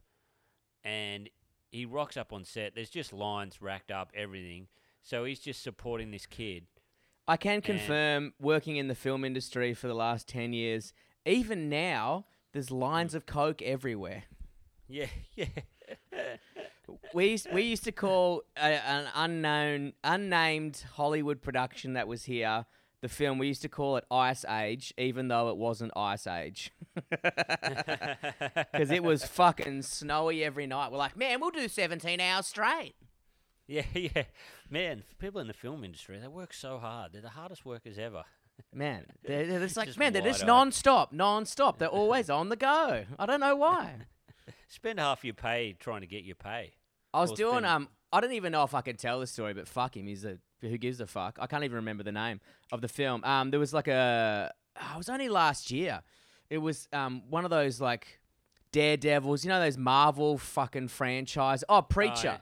[SPEAKER 2] and he rocks up on set. There's just lines racked up, everything. So he's just supporting this kid.
[SPEAKER 1] I can confirm, working in the film industry for the last 10 years, even now, there's lines of Coke everywhere.
[SPEAKER 2] Yeah, <laughs> yeah,
[SPEAKER 1] We used, we used to call a, an unknown, unnamed Hollywood production that was here, the film, we used to call it Ice Age, even though it wasn't Ice Age. <laughs> Because it was fucking snowy every night. We're like, man, we'll do 17 hours straight. <laughs>
[SPEAKER 2] yeah, yeah. Man, people in the film industry, they work so hard. They're the hardest workers ever.
[SPEAKER 1] Man, they're, they're just like,
[SPEAKER 2] Just
[SPEAKER 1] man, they're just non-stop, non-stop. They're always on the go. I don't know why.
[SPEAKER 2] Spend half your pay trying to get your pay.
[SPEAKER 1] I was
[SPEAKER 2] Or
[SPEAKER 1] doing
[SPEAKER 2] spend-
[SPEAKER 1] um I don't even know if I can tell the story, but fuck him. He's a who gives a fuck. I can't even remember the name of the film. Um, there was like a oh, it was only last year. It was um one of those like Daredevils, you know those Marvel fucking franchise. Oh, Preacher,
[SPEAKER 2] yeah.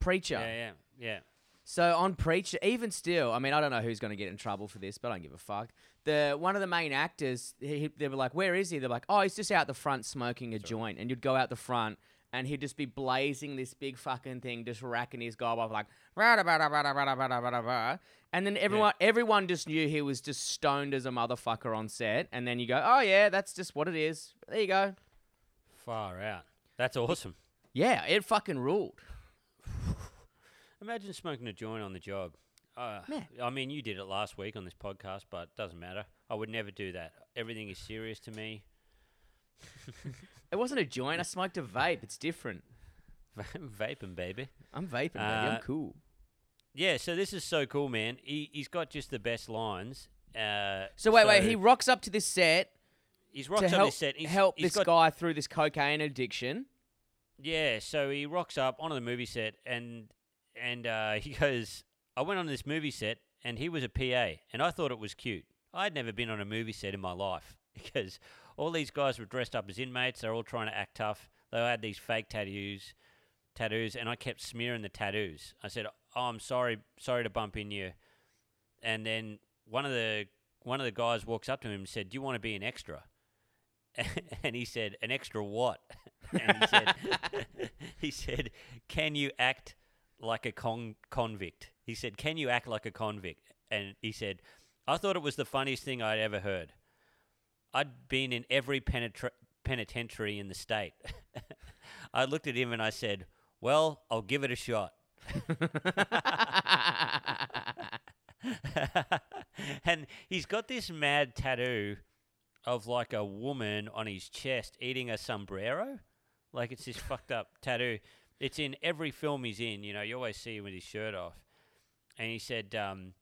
[SPEAKER 1] Preacher.
[SPEAKER 2] Yeah, yeah, yeah.
[SPEAKER 1] So on Preacher, even still, I mean, I don't know who's going to get in trouble for this, but I don't give a fuck. The one of the main actors, he, they were like, "Where is he?" They're like, "Oh, he's just out the front smoking a joint." And you'd go out the front, and he'd just be blazing this big fucking thing, just racking his gob off like, and then everyone, everyone just knew he was just stoned as a motherfucker on set. And then you go, "Oh yeah, that's just what it is." There you go.
[SPEAKER 2] Far out. That's awesome.
[SPEAKER 1] Yeah, it fucking ruled.
[SPEAKER 2] Imagine smoking a joint on the job. Uh,
[SPEAKER 1] Man.
[SPEAKER 2] I mean, you did it last week on this podcast, but it doesn't matter. I would never do that. Everything is serious to me. <laughs>
[SPEAKER 1] It wasn't a joint. I smoked a vape. It's different. <laughs>
[SPEAKER 2] Vaping, baby.
[SPEAKER 1] I'm vaping, baby.
[SPEAKER 2] Uh,
[SPEAKER 1] I'm cool.
[SPEAKER 2] Yeah, so this is so cool, man. He, he's got just the best lines. Uh,
[SPEAKER 1] So wait, wait. He rocks up to this set
[SPEAKER 2] he's
[SPEAKER 1] to
[SPEAKER 2] rocks on
[SPEAKER 1] help
[SPEAKER 2] this set. He's,
[SPEAKER 1] help
[SPEAKER 2] he's
[SPEAKER 1] this
[SPEAKER 2] got,
[SPEAKER 1] guy through this cocaine addiction.
[SPEAKER 2] Yeah, so he rocks up onto the movie set and and uh, <laughs> he goes, I went on this movie set and he was a PA and I thought it was cute. I'd never been on a movie set in my life <laughs> because all these guys were dressed up as inmates. They're all trying to act tough. They had these fake tattoos, tattoos, and I kept smearing the tattoos. I said, "Oh, I'm sorry, sorry to bump in you." And then one of the one of the guys walks up to him and said, "Do you want to be an extra?" <laughs> and he said, "An extra what?" and he said, "He said, can you act like a con- convict?" He said, "Can you act like a convict?" And he said, "I thought it was the funniest thing I'd ever heard. I'd been in every penetra- penitentiary in the state. <laughs> I looked at him and I said, "Well, I'll give it a shot." <laughs> and he's got this mad tattoo of like a woman on his chest eating a sombrero. Like it's this fucked up tattoo. It's in every film he's in. You know, you always see him with his shirt off. And he said, um,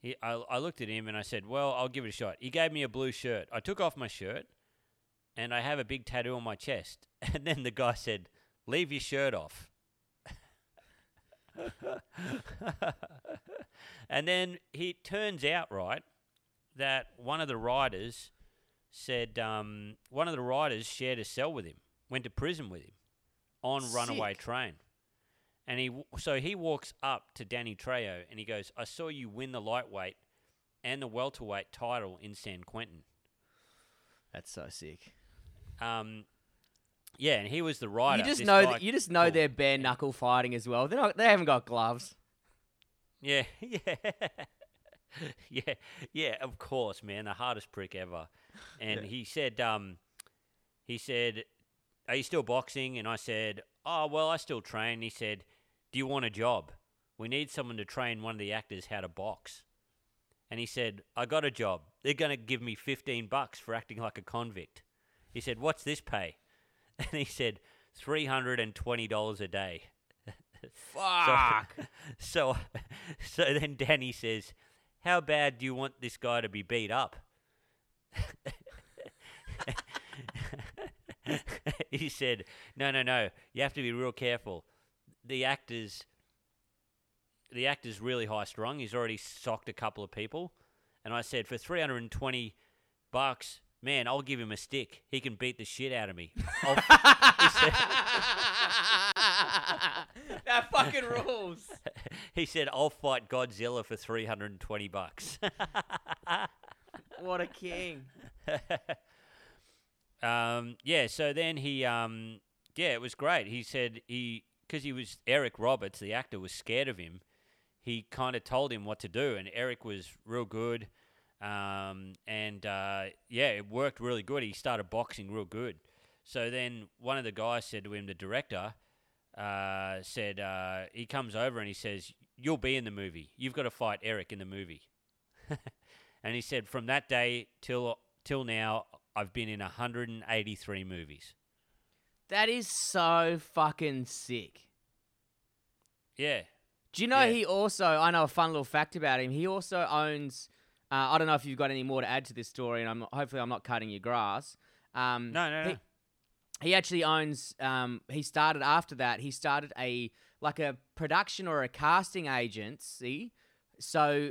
[SPEAKER 2] he, I, I looked at him and I said, Well, I'll give it a shot. He gave me a blue shirt. I took off my shirt and I have a big tattoo on my chest. <laughs> And then the guy said, Leave your shirt off. <laughs> and then he turns out, right, that one of the writers said um, one of the writers shared a cell with him, went to prison with him on Runaway Train. And he so he walks up to Danny Trejo and he goes, "I saw you win the lightweight and the welterweight title in San Quentin."
[SPEAKER 1] That's so sick.
[SPEAKER 2] Um, yeah, and he was the writer.
[SPEAKER 1] you just
[SPEAKER 2] this
[SPEAKER 1] know
[SPEAKER 2] guy-
[SPEAKER 1] that you just know
[SPEAKER 2] cool.
[SPEAKER 1] they're bare knuckle fighting as well. They're not. They haven't got gloves.
[SPEAKER 2] Yeah, <laughs> yeah, yeah, yeah. Of course, man, the hardest prick ever. And
[SPEAKER 1] Yeah.
[SPEAKER 2] he said, um, he said, "Are you still boxing?" And I said, "Oh, well, I still train." He said, "Do you want a job? We need someone to train one of the actors how to box." And he said, "I got a job. They're gonna give me fifteen bucks for acting like a convict." He said, "What's this pay?" <laughs> And he said, three hundred and twenty dollars a day." <laughs>
[SPEAKER 1] Fuck. <laughs>
[SPEAKER 2] So, so then Danny says, "How bad do you want this guy to be beat up?" <laughs> he said, "No, no, no. You have to be real careful. The actor's the actor's really high strung. He's already socked a couple of people." And I said, "For three hundred and twenty bucks. Man, I'll give him a stick. He can beat the shit out of me. <laughs> <laughs>
[SPEAKER 1] That fucking rules.
[SPEAKER 2] he said, "I'll fight Godzilla for 320 bucks."
[SPEAKER 1] What a king.
[SPEAKER 2] Um, yeah. So then he, um, yeah, it was great. He said he, because he was Eric Roberts, the actor, was scared of him. He kind of told him what to do, and Eric was real good. Um, and uh, yeah, it worked really good. He started boxing real good. So then one of the guys said to him, the director, uh, said uh, he comes over and he says, "You'll be in the movie. You've got to fight Eric in the movie." <laughs> and he said, "From that day till till now, I've been in 183 movies."
[SPEAKER 1] That is so fucking sick.
[SPEAKER 2] Yeah,
[SPEAKER 1] Do you know
[SPEAKER 2] Yeah.
[SPEAKER 1] he also? I know a fun little fact about him. He also owns. Uh, I don't know if you've got any more to add to this story, and I'm hopefully I'm not cutting your grass. Um,
[SPEAKER 2] No, no,
[SPEAKER 1] he,
[SPEAKER 2] no.
[SPEAKER 1] He actually owns. Um, he started after that. He started a like a production or a casting agency. So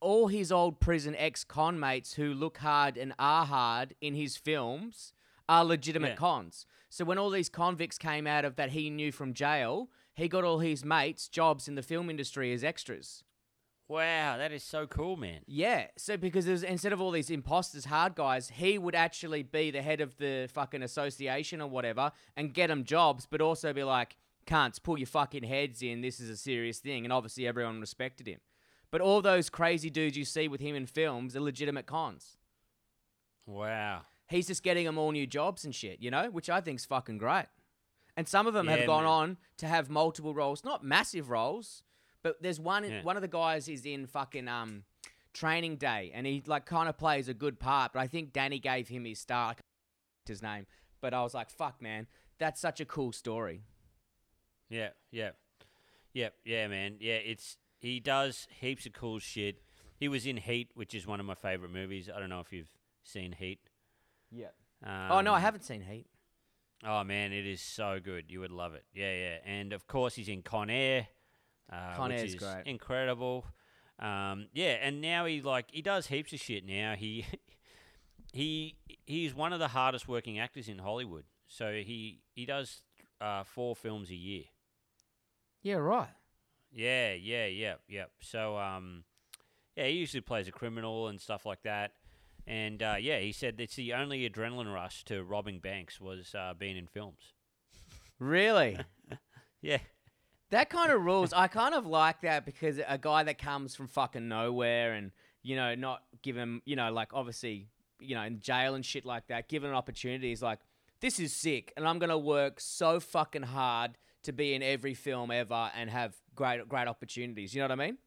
[SPEAKER 1] all his old prison ex-con mates who look hard and are hard in his films are legitimate
[SPEAKER 2] Yeah.
[SPEAKER 1] cons. So when all these convicts came out of that he knew from jail, he got all his mates jobs in the film industry as extras.
[SPEAKER 2] wow, that is so cool, man.
[SPEAKER 1] Yeah, so because there's instead of all these imposters, hard guys, he would actually be the head of the fucking association or whatever and get them jobs, but also be like, "Cunts, pull your fucking heads in. This is a serious thing." And obviously, everyone respected him. But all those crazy dudes you see with him in films are legitimate cons.
[SPEAKER 2] Wow.
[SPEAKER 1] He's just getting them all new jobs and shit, you know, which I think's fucking great. And some of them
[SPEAKER 2] Yeah,
[SPEAKER 1] have gone
[SPEAKER 2] man.
[SPEAKER 1] on to have multiple roles, not massive roles, but there's one.
[SPEAKER 2] Yeah.
[SPEAKER 1] One of the guys is in fucking um, Training Day, and he like kind of plays a good part. But I think Danny gave him his star, his name. But I was like, fuck, man, that's such a cool story.
[SPEAKER 2] Yeah, yeah, yeah, yeah, man. Yeah, it's he does heaps of cool shit. He was in Heat, which is one of my favorite movies. I don't know if you've seen Heat.
[SPEAKER 1] Yeah.
[SPEAKER 2] Um,
[SPEAKER 1] oh no, I haven't seen Heat.
[SPEAKER 2] Oh man, it is so good. You would love it. Yeah, yeah. And of course, he's in Con Air, uh,
[SPEAKER 1] Con Air's
[SPEAKER 2] is
[SPEAKER 1] great.
[SPEAKER 2] incredible. Um, yeah, and now he like he does heaps of shit. Now he <laughs> he he's one of the hardest working actors in Hollywood. So he he does uh, four films a year.
[SPEAKER 1] Yeah, right.
[SPEAKER 2] Yeah, yeah, yeah, yeah. So, um, yeah, he usually plays a criminal and stuff like that. And uh, yeah, he said it's the only adrenaline rush to robbing banks was uh, being in films.
[SPEAKER 1] Really. <laughs>
[SPEAKER 2] Yeah,
[SPEAKER 1] That kind of rules. I kind of like that because a guy that comes from fucking nowhere and, you know, not given, you know, like obviously, you know, in jail and shit like that, given an opportunity is like, this is sick and I'm going to work so fucking hard to be in every film ever and have great, great opportunities. You know what I mean?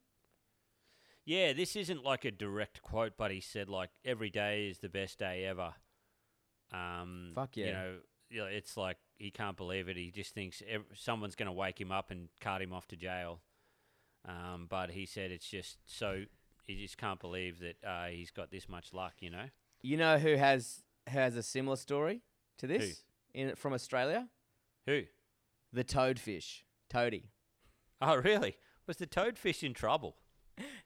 [SPEAKER 2] yeah. This isn't like a direct quote, but he said like every day is the best day ever. Um,
[SPEAKER 1] Fuck
[SPEAKER 2] You
[SPEAKER 1] yeah.
[SPEAKER 2] know, you know, it's like he can't believe it. He just thinks ev- someone's going to wake him up and cart him off to jail. Um, but he said it's just so he just can't believe that uh, he's got this much luck. You know.
[SPEAKER 1] You know who has has a similar story to this in from Australia?
[SPEAKER 2] Who?
[SPEAKER 1] The toadfish, Toady.
[SPEAKER 2] Oh, really? Was the toadfish in trouble?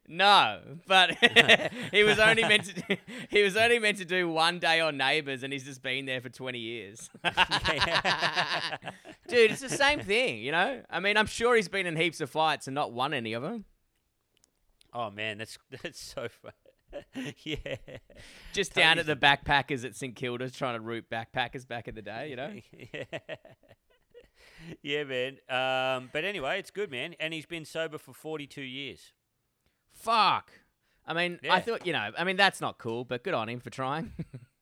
[SPEAKER 1] No, but <laughs> he was only meant to. <laughs> He was only meant to do one day on Neighbours, and he's just been there for twenty years. <laughs> Dude, it's the same thing, you know. I mean, I'm sure he's been in heaps of fights and not won any of them.
[SPEAKER 2] Oh man, that's that's so fun. yeah.
[SPEAKER 1] Just down at the backpackers at St Kilda's trying to root backpackers back in the day, you know.
[SPEAKER 2] yeah. Yeah, man. Um, but anyway, it's good, man. And he's been sober for 42 years.
[SPEAKER 1] Fuck. I mean, I thought, you know, I mean, that's not cool, but good on him for trying.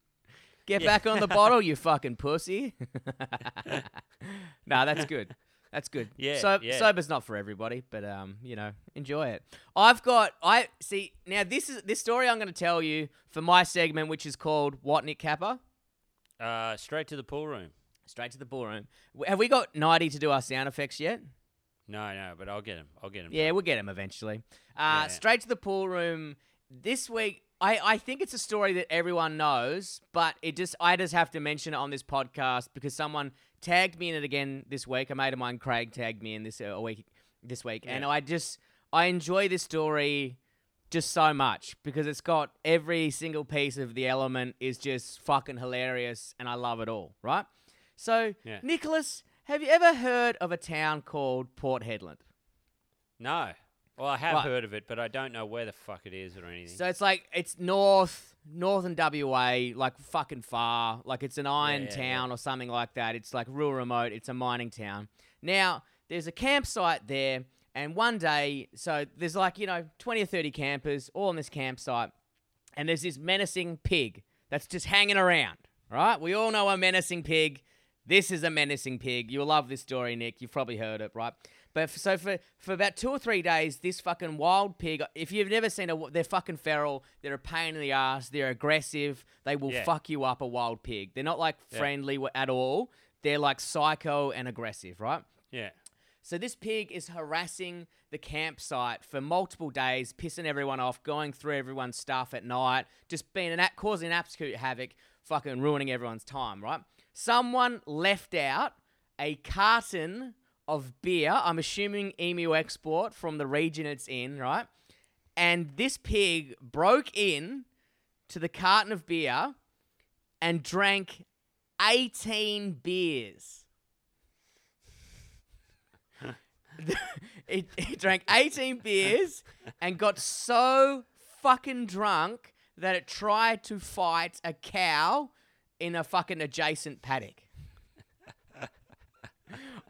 [SPEAKER 1] <laughs> Get
[SPEAKER 2] Yeah.
[SPEAKER 1] back on the bottle, you <laughs> fucking pussy. <laughs> nah, that's good. That's good.
[SPEAKER 2] Yeah,
[SPEAKER 1] So,
[SPEAKER 2] yeah.
[SPEAKER 1] sober's not for everybody, but um, you know, enjoy it. I've got I see now. This is this story I'm going to tell you for my segment, which is called "What Nick Kappa."
[SPEAKER 2] Uh, straight to the pool room.
[SPEAKER 1] Straight to the ballroom. Have we got Nighty to do our sound effects yet?
[SPEAKER 2] No, no, but I'll get him. I'll get him.
[SPEAKER 1] Yeah, we'll get him eventually. Uh,
[SPEAKER 2] Yeah.
[SPEAKER 1] Straight to the pool room. This week, I, I think it's a story that everyone knows, but it just I just have to mention it on this podcast because someone tagged me in it again this week. A mate of mine, Craig, tagged me in this uh, a week this week, and I just I enjoy this story just so much because it's got every single piece of the element is just fucking hilarious and I love it all, right? So,
[SPEAKER 2] Yeah.
[SPEAKER 1] Nicholas, have you ever heard of a town called Port Hedland?
[SPEAKER 2] No. Well, I have
[SPEAKER 1] Right.
[SPEAKER 2] heard of it, but I don't know where the fuck it is or anything.
[SPEAKER 1] So it's like it's north, northern WA, like fucking far. Like it's an iron
[SPEAKER 2] yeah, yeah.
[SPEAKER 1] town or something like that. It's like real remote. It's a mining town. Now there's a campsite there, and one day, so there's like you know twenty or thirty campers all on this campsite, and there's this menacing pig that's just hanging around. Right? We all know a menacing pig. This is a menacing pig. You'll love this story, Nick. You've probably heard it, right? But f- so for for about two or three days, this fucking wild pig. If you've never seen a, they're fucking feral. They're a pain in the ass. They're aggressive. They will
[SPEAKER 2] Yeah.
[SPEAKER 1] fuck you up. A wild pig. They're not like friendly w- at all. They're like psycho and aggressive, right?
[SPEAKER 2] yeah.
[SPEAKER 1] So this pig is harassing the campsite for multiple days, pissing everyone off, going through everyone's stuff at night, just being an causing absolute havoc, fucking ruining everyone's time, right? Someone left out a carton of beer. I'm assuming Emu Export from the region it's in, right? And this pig broke in to the carton of beer and drank 18 beers. <laughs> it, it drank 18 beers and got so fucking drunk that it tried to fight a cow in a fucking adjacent paddock.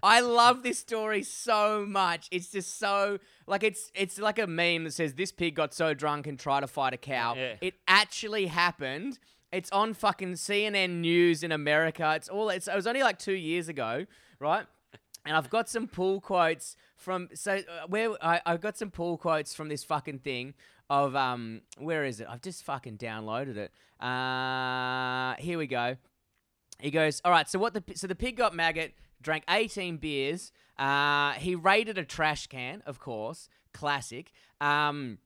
[SPEAKER 1] I love this story so much. It's just so like it's it's like a meme that says this pig got so drunk and tried to fight a cow.
[SPEAKER 2] Yeah.
[SPEAKER 1] It actually happened. It's on fucking CNN News in America. It's all it's it was only like 2 years ago, right? And I've got some pull quotes from so uh, where I I've got some pull quotes from this fucking thing of um where is it? I've just fucking downloaded it. Uh here we go. He goes, all right. So what the so the pig got maggot, drank eighteen beers. Uh, he raided a trash can, of course, classic. Um,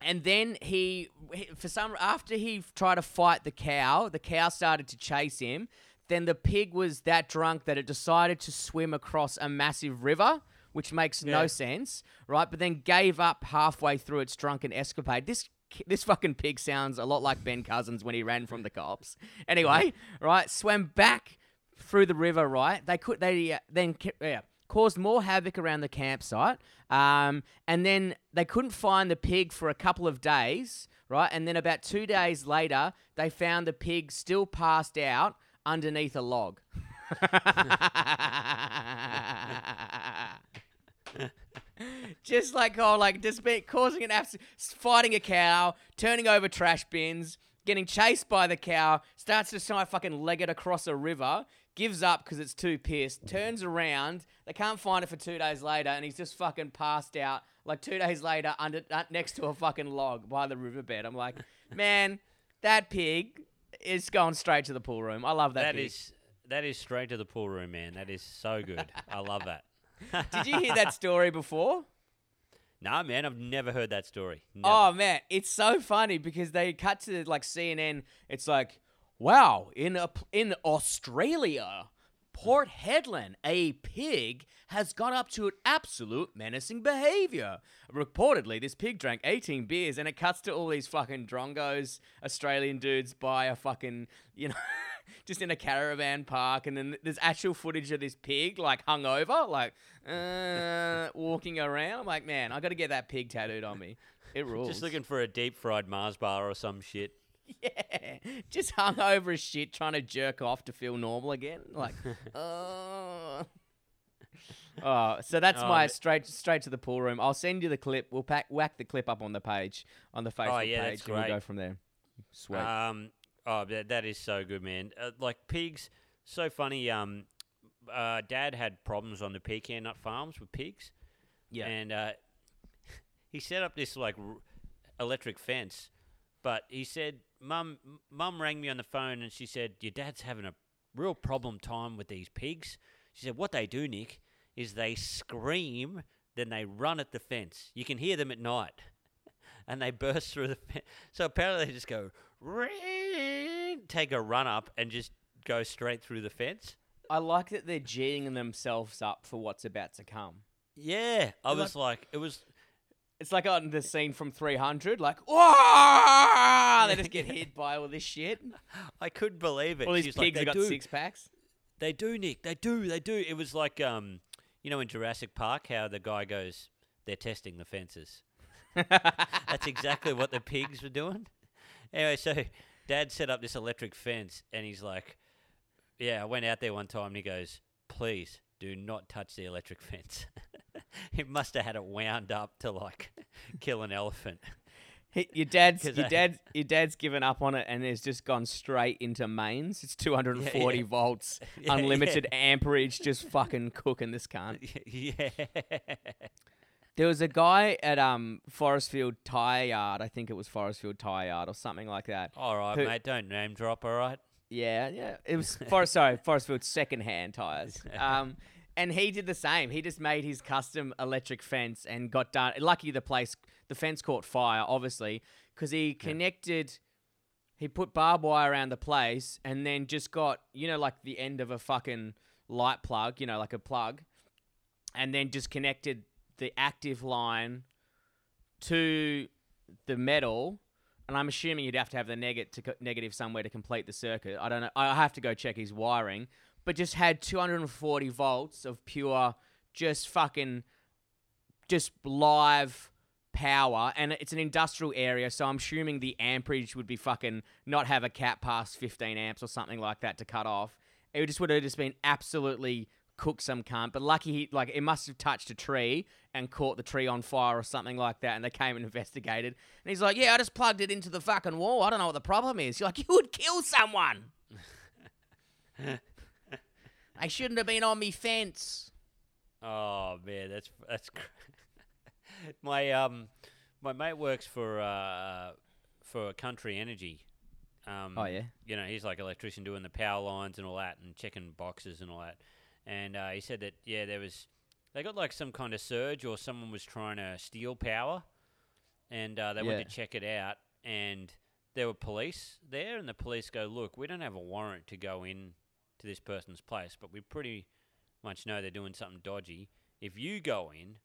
[SPEAKER 1] and then he, he- for some after he tried to fight the cow, the cow started to chase him. Then the pig was that drunk that it decided to swim across a massive river, which makes no sense, right? But then gave up halfway through its drunken escapade. This this fucking pig sounds a lot like Ben Cousins when he ran from the cops. Anyway, right, swam back through the river. Right, they could they uh, then yeah, caused more havoc around the campsite. Um, and then they couldn't find the pig for a couple of days. Right, and then about two days later, they found the pig still passed out underneath a log. <laughs> <laughs> just like oh, like just be, causing an absolute fighting a cow, turning over trash bins, getting chased by the cow, starts to try and fucking leg it across a river, gives up because it's too pissed, turns around, they can't find it for two days later, and he's just fucking passed out. Like two days later, under uh, next to a fucking log by the riverbed. I'm like, <laughs> man, that pig is going straight to the pool room. I love that.
[SPEAKER 2] That
[SPEAKER 1] pig.
[SPEAKER 2] is that is straight to the pool room, man. That is so good. I love that. <laughs>
[SPEAKER 1] Did you hear that story before?
[SPEAKER 2] Nah, man, I've never heard that story. Never.
[SPEAKER 1] Oh man, it's so funny because they cut to like CNN. It's like, wow, in a, in Australia, Port Hedland, a pig has got up to an absolute menacing behavior. Reportedly, this pig drank 18 beers, and it cuts to all these fucking drongos, Australian dudes by a fucking, you know. <laughs> Just in a caravan park, and then there's actual footage of this pig like hung over, like uh, <laughs> walking around. I'm like, man, I got to get that pig tattooed on me. It rules.
[SPEAKER 2] Just looking for a deep fried Mars bar or some shit. <laughs>
[SPEAKER 1] Yeah, just hung over as shit, trying to jerk off to feel normal again. Like, oh. <laughs> Oh, so that's
[SPEAKER 2] Oh,
[SPEAKER 1] my straight straight to the pool room. I'll send you the clip. We'll pack whack the clip up on the page on the Facebook
[SPEAKER 2] Oh, yeah,
[SPEAKER 1] page, and we'll go from there. Sweet.
[SPEAKER 2] Um, oh, that, that is so good, man. Uh, like pigs, so funny. Um, uh, Dad had problems on the pecan nut farms with pigs.
[SPEAKER 1] yeah.
[SPEAKER 2] and uh, <laughs> he set up this like r- electric fence. But he said, "Mum, Mum rang me on the phone and she said your dad's having a real problem time with these pigs." She said, "What they do, Nick, is they scream, then they run at the fence. You can hear them at night, <laughs> and they burst through the fence. So apparently they just go, "Ring," take a run up, and just go straight through the fence."
[SPEAKER 1] I like that they're geeing themselves up for what's about to come.
[SPEAKER 2] Yeah, I was like, it was.
[SPEAKER 1] It's like on the scene from 300, like, Whoa! they just get <laughs> hit by all this shit.
[SPEAKER 2] I couldn't believe it.
[SPEAKER 1] All these
[SPEAKER 2] She's
[SPEAKER 1] pigs
[SPEAKER 2] they
[SPEAKER 1] have got
[SPEAKER 2] do,
[SPEAKER 1] six packs.
[SPEAKER 2] They do, Nick. They do. They do. It was like, um, you know, in Jurassic Park, how the guy goes, "They're testing the fences." <laughs> That's exactly what the pigs were doing. Anyway, so Dad set up this electric fence, and he's like, "Yeah, I went out there one time, and he goes, please do not touch the electric <laughs> fence." <laughs> he must have had it wound up to like <laughs> kill an elephant.
[SPEAKER 1] He- Your dad's your dad your dad's given up on it and has just gone straight into mains. It's 240
[SPEAKER 2] yeah.
[SPEAKER 1] volts,
[SPEAKER 2] Yeah,
[SPEAKER 1] unlimited amperage, just fucking cooking this cunt.
[SPEAKER 2] yeah.
[SPEAKER 1] There was a guy at um Forestfield Tire Yard, I think it was Forestfield Tire Yard or something like that.
[SPEAKER 2] All right,
[SPEAKER 1] Who-
[SPEAKER 2] mate. Don't name drop. All right.
[SPEAKER 1] Yeah, yeah. It was <laughs> Forest sorry, Forestfield second hand tires. <laughs> Um and he did the same. He just made his custom electric fence and got done. Lucky the place, the fence caught fire, obviously, because he connected. He put barbed wire around the place and then just got, you know, like the end of a fucking light plug, you know, like a plug, and then just connected the active line to the metal. And I'm assuming you'd have to have the neg- to co- negative somewhere to complete the circuit. I don't know. I have to go check his wiring. But just had 240 volts of pure, just fucking, just live power. And it's an industrial area, so I'm assuming the amperage would be fucking not have a cap past 15 amps or something like that to cut off. It just would have just been absolutely cook some cunt. But lucky he like it must have touched a tree and caught the tree on fire or something like that. And they came and <laughs> investigated. And he's like, "Yeah, I just plugged it into the fucking wall. I don't know what the problem is." You're like, "You would kill someone." I shouldn't have been on me fence.
[SPEAKER 2] Oh man, that's that's. <laughs> My um, my mate works for uh for Country Energy. Um,
[SPEAKER 1] Oh, yeah?
[SPEAKER 2] You know, he's like electrician doing the power lines and all that, and checking boxes and all that. And uh, he said that yeah, there was they got like some kind of surge or someone was trying to steal power, and uh, they went
[SPEAKER 1] Yeah.
[SPEAKER 2] to check it out, and there were police there, and the police go, look, we don't have a warrant to go in to this person's place, but we pretty much know they're doing something dodgy. If you go in,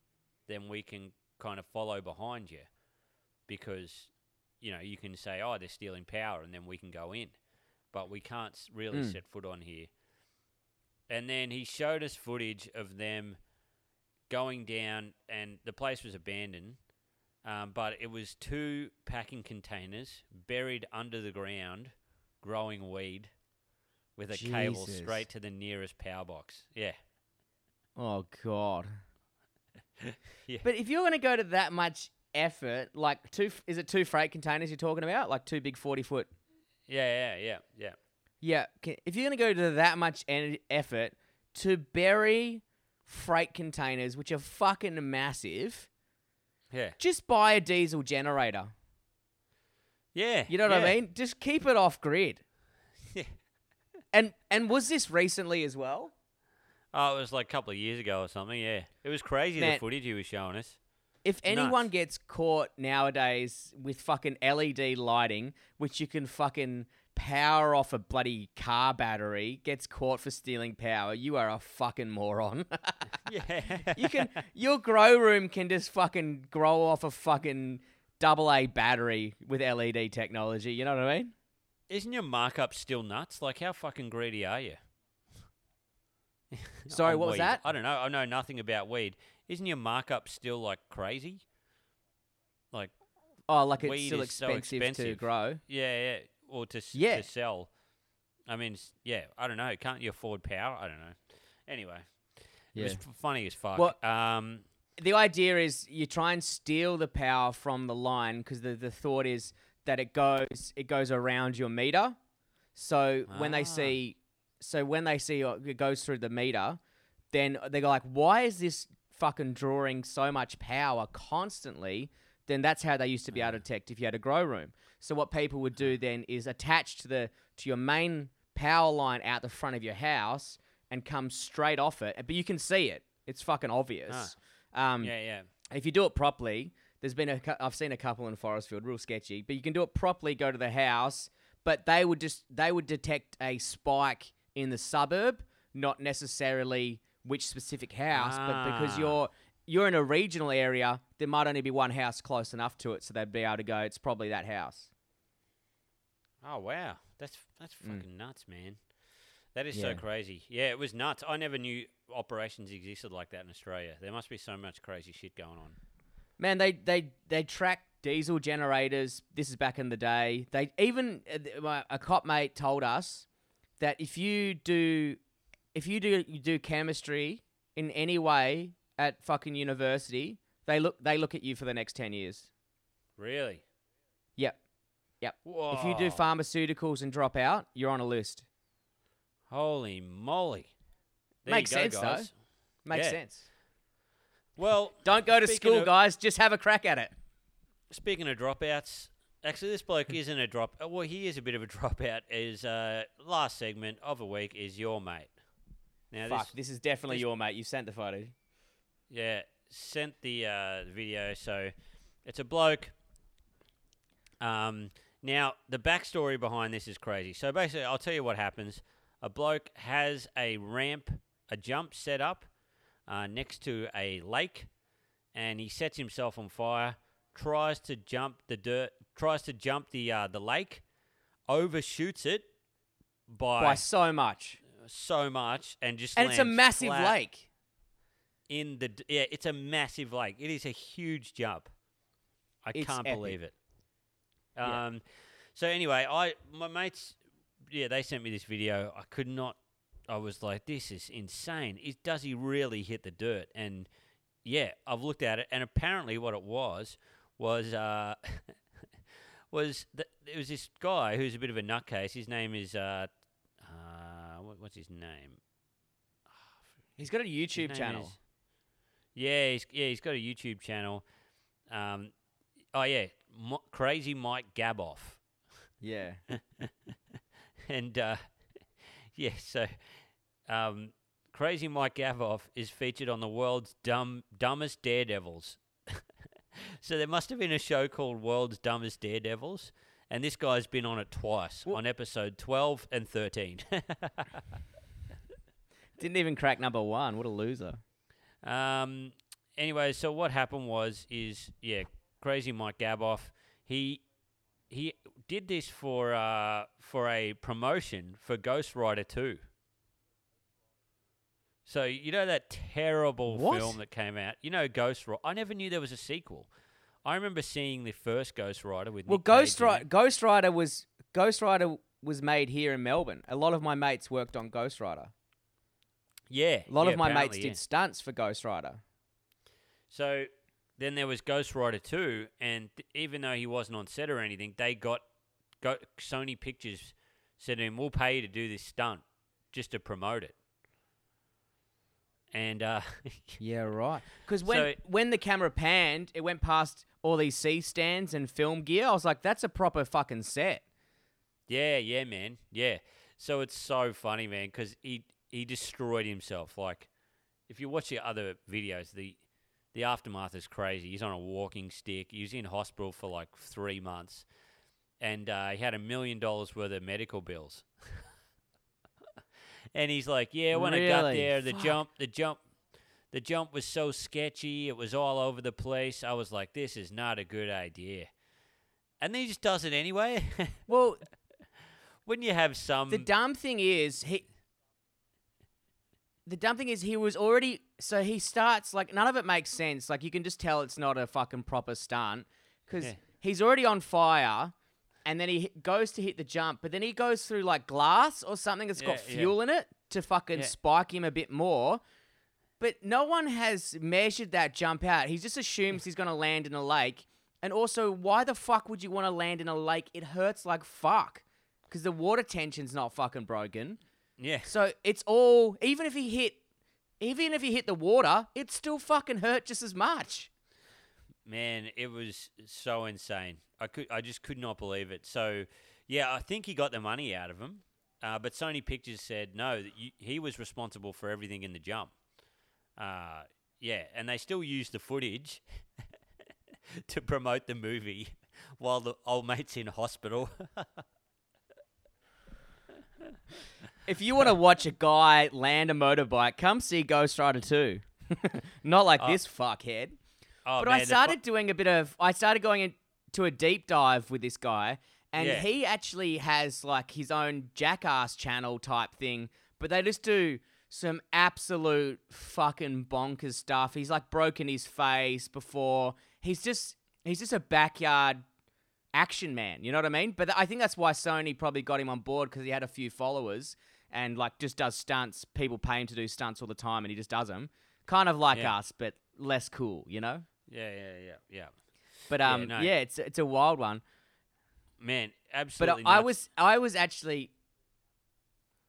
[SPEAKER 2] then we can kind of follow behind you because you know you can say, "Oh, they're stealing power," and then we can go in, but we can't s- really
[SPEAKER 1] Mm.
[SPEAKER 2] set foot on here. And then he showed us footage of them going down, and the place was abandoned. Um, but it was two packing containers buried under the ground, growing weed, with a cable straight to the nearest power box. Yeah,
[SPEAKER 1] Oh god. <laughs>
[SPEAKER 2] Yeah.
[SPEAKER 1] But if you're going to go to that much effort, like two, is it two freight containers you're talking about? Like two big 40 foot.
[SPEAKER 2] yeah, yeah, yeah, yeah.
[SPEAKER 1] Yeah. If you're going to go to that much en- effort to bury freight containers, which are fucking massive,
[SPEAKER 2] Yeah.
[SPEAKER 1] just buy a diesel generator.
[SPEAKER 2] Yeah.
[SPEAKER 1] You know what
[SPEAKER 2] yeah.
[SPEAKER 1] I mean? Just keep it off grid. <laughs>
[SPEAKER 2] Yeah.
[SPEAKER 1] And and was this recently as well?
[SPEAKER 2] Oh, it was like a couple of years ago or something. Yeah, it was crazy the footage he was showing us.
[SPEAKER 1] If anyone
[SPEAKER 2] Nuts.
[SPEAKER 1] gets caught nowadays with fucking LED lighting, which you can fucking power off a bloody car battery, gets caught for stealing power, you are a fucking moron. <laughs>
[SPEAKER 2] Yeah,
[SPEAKER 1] you can your grow room can just fucking grow off a fucking double A battery with LED technology. You know what I mean?
[SPEAKER 2] Isn't your markup still nuts? Like, how fucking greedy are you? <laughs>
[SPEAKER 1] Sorry, what was that?
[SPEAKER 2] I don't know. I know nothing about weed. Isn't your markup still like crazy? Like,
[SPEAKER 1] Oh, like it's
[SPEAKER 2] Weed
[SPEAKER 1] still
[SPEAKER 2] is so
[SPEAKER 1] expensive, to grow.
[SPEAKER 2] yeah, yeah, or to
[SPEAKER 1] Yeah.
[SPEAKER 2] to sell. I mean, yeah, I don't know. Can't you afford power? I don't know. Anyway, it was funny as fuck.
[SPEAKER 1] Well-
[SPEAKER 2] um,
[SPEAKER 1] the idea is you try and steal the power from the line because the, the thought is that it goes it goes around your meter. So when they
[SPEAKER 2] Ah.
[SPEAKER 1] see so when they see uh, it goes through the meter, then they go like, why is this fucking drawing so much power constantly? Then that's how they used to be able to detect if you had a grow room. So what people would do then is attach to the to your main power line out the front of your house and come straight off it, but you can see it. It's fucking obvious. Um,
[SPEAKER 2] yeah, yeah.
[SPEAKER 1] if you do it properly, there's been a I've seen a couple in Forestfield, real sketchy, but you can do it properly. Go to the house, but they would just they would detect a spike in the suburb, not necessarily which specific house, but because
[SPEAKER 2] Ah.
[SPEAKER 1] you're you're in a regional area, there might only be one house close enough to it, so they'd be able to go. It's probably that house.
[SPEAKER 2] Oh wow, that's that's
[SPEAKER 1] Mm.
[SPEAKER 2] fucking nuts, man. That is so crazy. Yeah, it was nuts. I never knew operations existed like that in Australia. There must be so much crazy shit going on.
[SPEAKER 1] Man, they they they track diesel generators. This is back in the day. They even uh, a cop mate told us that if you do if you do you do chemistry in any way at fucking university, they look they look at you for the next ten years.
[SPEAKER 2] Really?
[SPEAKER 1] Yep.
[SPEAKER 2] Whoa.
[SPEAKER 1] If you do pharmaceuticals and drop out, you're on a list.
[SPEAKER 2] Holy moly. There
[SPEAKER 1] Makes
[SPEAKER 2] go,
[SPEAKER 1] sense, though. Makes
[SPEAKER 2] Yeah.
[SPEAKER 1] sense.
[SPEAKER 2] Well, <laughs>
[SPEAKER 1] Don't go to school,
[SPEAKER 2] of-
[SPEAKER 1] guys. Just have a crack at it.
[SPEAKER 2] speaking of dropouts, actually, this bloke isn't a drop. uh, Well, he is a bit of a <laughs> dropout. Is uh, last segment of a week is your mate. Now,
[SPEAKER 1] Fuck,
[SPEAKER 2] this,
[SPEAKER 1] this is definitely
[SPEAKER 2] this-
[SPEAKER 1] your mate. You sent the photo.
[SPEAKER 2] yeah, sent the uh, video. So it's a bloke. Um, now the backstory behind this is crazy. So basically, I'll tell you what happens. A bloke has a ramp, a jump set up uh, next to a lake, and he sets himself on fire. Tries to jump the dirt. Tries to jump the uh, the lake. Overshoots it by,
[SPEAKER 1] By so much.
[SPEAKER 2] so much, and just
[SPEAKER 1] And it's a massive lake.
[SPEAKER 2] in the yeah, it's a massive lake. It is a huge jump. I
[SPEAKER 1] It's
[SPEAKER 2] can't
[SPEAKER 1] epic.
[SPEAKER 2] believe it.
[SPEAKER 1] Yeah.
[SPEAKER 2] Um, so anyway, I my mates, yeah, they sent me this video. I could not. I was like, this is insane. Is does he really hit the dirt? And yeah, I've looked at it, and apparently, what it was was uh, <laughs> was that there was this guy who's a bit of a nutcase. His name is uh, uh, what, what's his name? <sighs>
[SPEAKER 1] He's got a YouTube channel.
[SPEAKER 2] is- yeah, he's yeah he's got a YouTube channel. Um, oh yeah, Crazy Mike Gaboff,
[SPEAKER 1] Yeah. <laughs>
[SPEAKER 2] and uh, <laughs> yeah, so um, Crazy Mike Gaboff is featured on the world's dumb dumbest daredevils. <laughs> so there must have been a show called World's Dumbest Daredevils, and this guy's been on it twice
[SPEAKER 1] Well-
[SPEAKER 2] on episode twelve and thirteen.
[SPEAKER 1] Didn't even crack number one. What a loser.
[SPEAKER 2] Um. Anyway, so what happened was, is yeah, crazy Mike Gaboff. He he did this for uh for a promotion for Ghost Rider Two. So you know that terrible
[SPEAKER 1] What?
[SPEAKER 2] film that came out. You know Ghost Rider. I never knew there was a sequel. I remember seeing the first Ghost Rider with
[SPEAKER 1] Well,
[SPEAKER 2] Nick
[SPEAKER 1] Ghost Rider. Ghost Rider was Ghost Rider was made here in Melbourne. A lot of my mates worked on Ghost Rider.
[SPEAKER 2] Yeah,
[SPEAKER 1] A lot
[SPEAKER 2] yeah,
[SPEAKER 1] of my mates
[SPEAKER 2] apparently,
[SPEAKER 1] did
[SPEAKER 2] yeah.
[SPEAKER 1] stunts for Ghost Rider.
[SPEAKER 2] So then there was Ghost Rider 2, and th- even though he wasn't on set or anything, they got, got Sony Pictures said to him, "We'll pay you to do this stunt just to promote it." And uh, <laughs>
[SPEAKER 1] Yeah, right. Because when
[SPEAKER 2] So-
[SPEAKER 1] when the camera panned, it went past all these C stands and film gear. I was like, that's a proper fucking set.
[SPEAKER 2] yeah, yeah, man, yeah. So it's so funny, man, because he he destroyed himself. Like, if you watch the other videos, the the aftermath is crazy. He's on a walking stick. He was in hospital for like three months, and uh, he had a million dollars worth of medical bills. <laughs> and he's like, "Yeah, when I got there, the
[SPEAKER 1] Fuck.
[SPEAKER 2] jump, the jump, the jump was so sketchy. It was all over the place. I was like, this is not a good idea." And then he just does it anyway. <laughs>
[SPEAKER 1] Well,
[SPEAKER 2] Wouldn't you have some?
[SPEAKER 1] the dumb thing is he. The dumb thing is he was already so he starts like none of it makes sense. Like you can just tell it's not a fucking proper stunt because
[SPEAKER 2] Yeah.
[SPEAKER 1] he's already on fire, and then he goes to hit the jump, but then he goes through like glass or something that's got
[SPEAKER 2] Yeah, yeah.
[SPEAKER 1] fuel in it to fucking
[SPEAKER 2] Yeah.
[SPEAKER 1] spike him a bit more. But no one has measured that jump out. He just assumes he's going to land in a lake. And also, why the fuck would you want to land in a lake? It hurts like fuck. Because the water tension's not fucking broken.
[SPEAKER 2] Yeah,
[SPEAKER 1] So it's all, even if he hit, even if he hit the water, it still fucking hurt just as much.
[SPEAKER 2] Man, it was so insane. I could, I just could not believe it. So, yeah, I think he got the money out of him, uh, but Sony Pictures said no. That you, he was responsible for everything in the jump. Uh, yeah, and they still used the footage <laughs> to promote the movie <laughs> while the old mate's in hospital. <laughs>
[SPEAKER 1] If you want to watch a guy land a motorbike, come see Ghost Rider 2. <laughs> Not like
[SPEAKER 2] Oh.
[SPEAKER 1] this fuckhead.
[SPEAKER 2] Oh,
[SPEAKER 1] but
[SPEAKER 2] man,
[SPEAKER 1] I
[SPEAKER 2] the fu-
[SPEAKER 1] started doing a bit of. I started going into a deep dive with this guy, and
[SPEAKER 2] Yeah.
[SPEAKER 1] he actually has like his own jackass channel type thing. But they just do some absolute fucking bonkers stuff. He's like broken his face before. He's just he's just a backyard action man. You know what I mean? But I think that's why Sony probably got him on board because he had a few followers and like just does stunts. People pay him to do stunts all the time, and he just does them. Kind of like
[SPEAKER 2] Yeah.
[SPEAKER 1] us, but less cool. You know?
[SPEAKER 2] Yeah, yeah, yeah, yeah.
[SPEAKER 1] But um, yeah,
[SPEAKER 2] no.
[SPEAKER 1] it's it's a wild one.
[SPEAKER 2] Man, absolutely.
[SPEAKER 1] But uh. I was I was actually,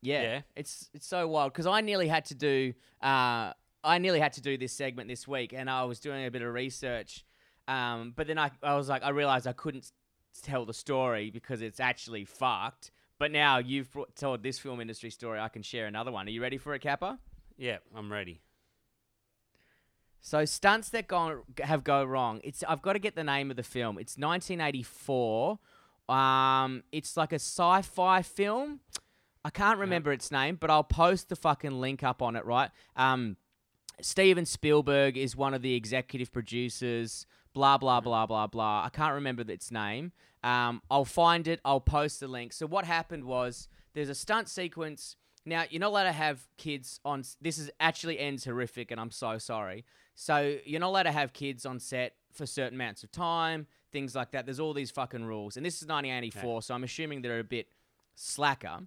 [SPEAKER 1] yeah,
[SPEAKER 2] Yeah.
[SPEAKER 1] it's it's so wild because I nearly had to do uh I nearly had to do this segment this week, and I was doing a bit of research, um, but then I I was like I realized I couldn't tell the story because it's actually fucked. But now you've brought, told this film industry story, I can share another one. Are you ready for it, Kappa?
[SPEAKER 2] Yeah, I'm ready.
[SPEAKER 1] So stunts that go have go wrong. It's I've got to get the name of the film. It's 1984. Um, it's like a sci-fi film. I can't remember its name, but I'll post the fucking link up on it. Right. Um, Steven Spielberg is one of the executive producers. Blah blah blah blah blah. I can't remember its name. Um, I'll find it. I'll post the link. So what happened was there's a stunt sequence. Now you're not allowed to have kids on. This is actually ends horrific, and I'm so sorry. So you're not allowed to have kids on set for certain amounts of time, things like that. There's all these fucking rules, and this is 1984, so I'm assuming they're a bit slacker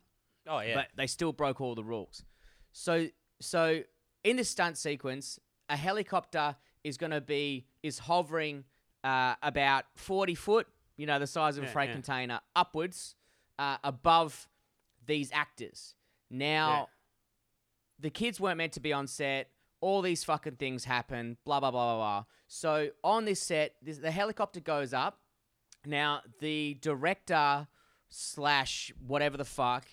[SPEAKER 2] Oh yeah.
[SPEAKER 1] but they still broke all the rules. So so in this stunt sequence, a helicopter is going to be is hovering uh, about forty foot, you know, the size of a freight
[SPEAKER 2] yeah.
[SPEAKER 1] container, upwards uh, above these actors. Now,
[SPEAKER 2] Yeah.
[SPEAKER 1] the kids weren't meant to be on set. All these fucking things happen. Blah blah blah blah blah. So on this set, this, the helicopter goes up. Now the director slash whatever the fuck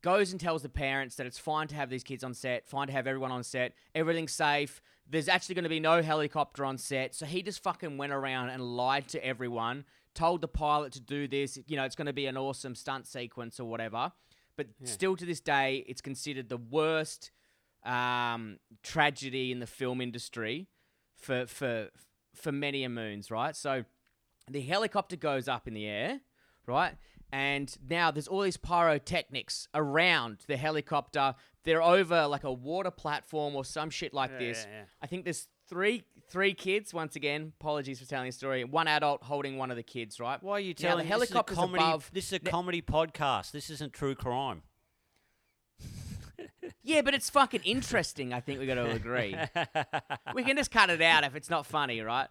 [SPEAKER 1] goes and tells the parents that it's fine to have these kids on set, fine to have everyone on set, everything's safe. There's actually going to be no helicopter on set. So he just fucking went around and lied to everyone, told the pilot to do this. You know, it's going to be an awesome stunt sequence or whatever. But still to this day, it's considered the worst um, tragedy in the film industry for, for, for many a moons, right? So the helicopter goes up in the air, right? And now there's all these pyrotechnics around the helicopter. They're over like a water platform or some shit like
[SPEAKER 2] Yeah,
[SPEAKER 1] this.
[SPEAKER 2] yeah, yeah.
[SPEAKER 1] I think there's three three kids. Once again, apologies for telling the story. One adult holding one of the kids, right?
[SPEAKER 2] Why are you
[SPEAKER 1] Now, the
[SPEAKER 2] telling
[SPEAKER 1] helicopter's
[SPEAKER 2] this is a comedy,
[SPEAKER 1] above-
[SPEAKER 2] This is a comedy podcast. This isn't true crime.
[SPEAKER 1] Yeah, but it's fucking interesting. I think we got to agree. <laughs> we can just cut it out if it's not funny, right?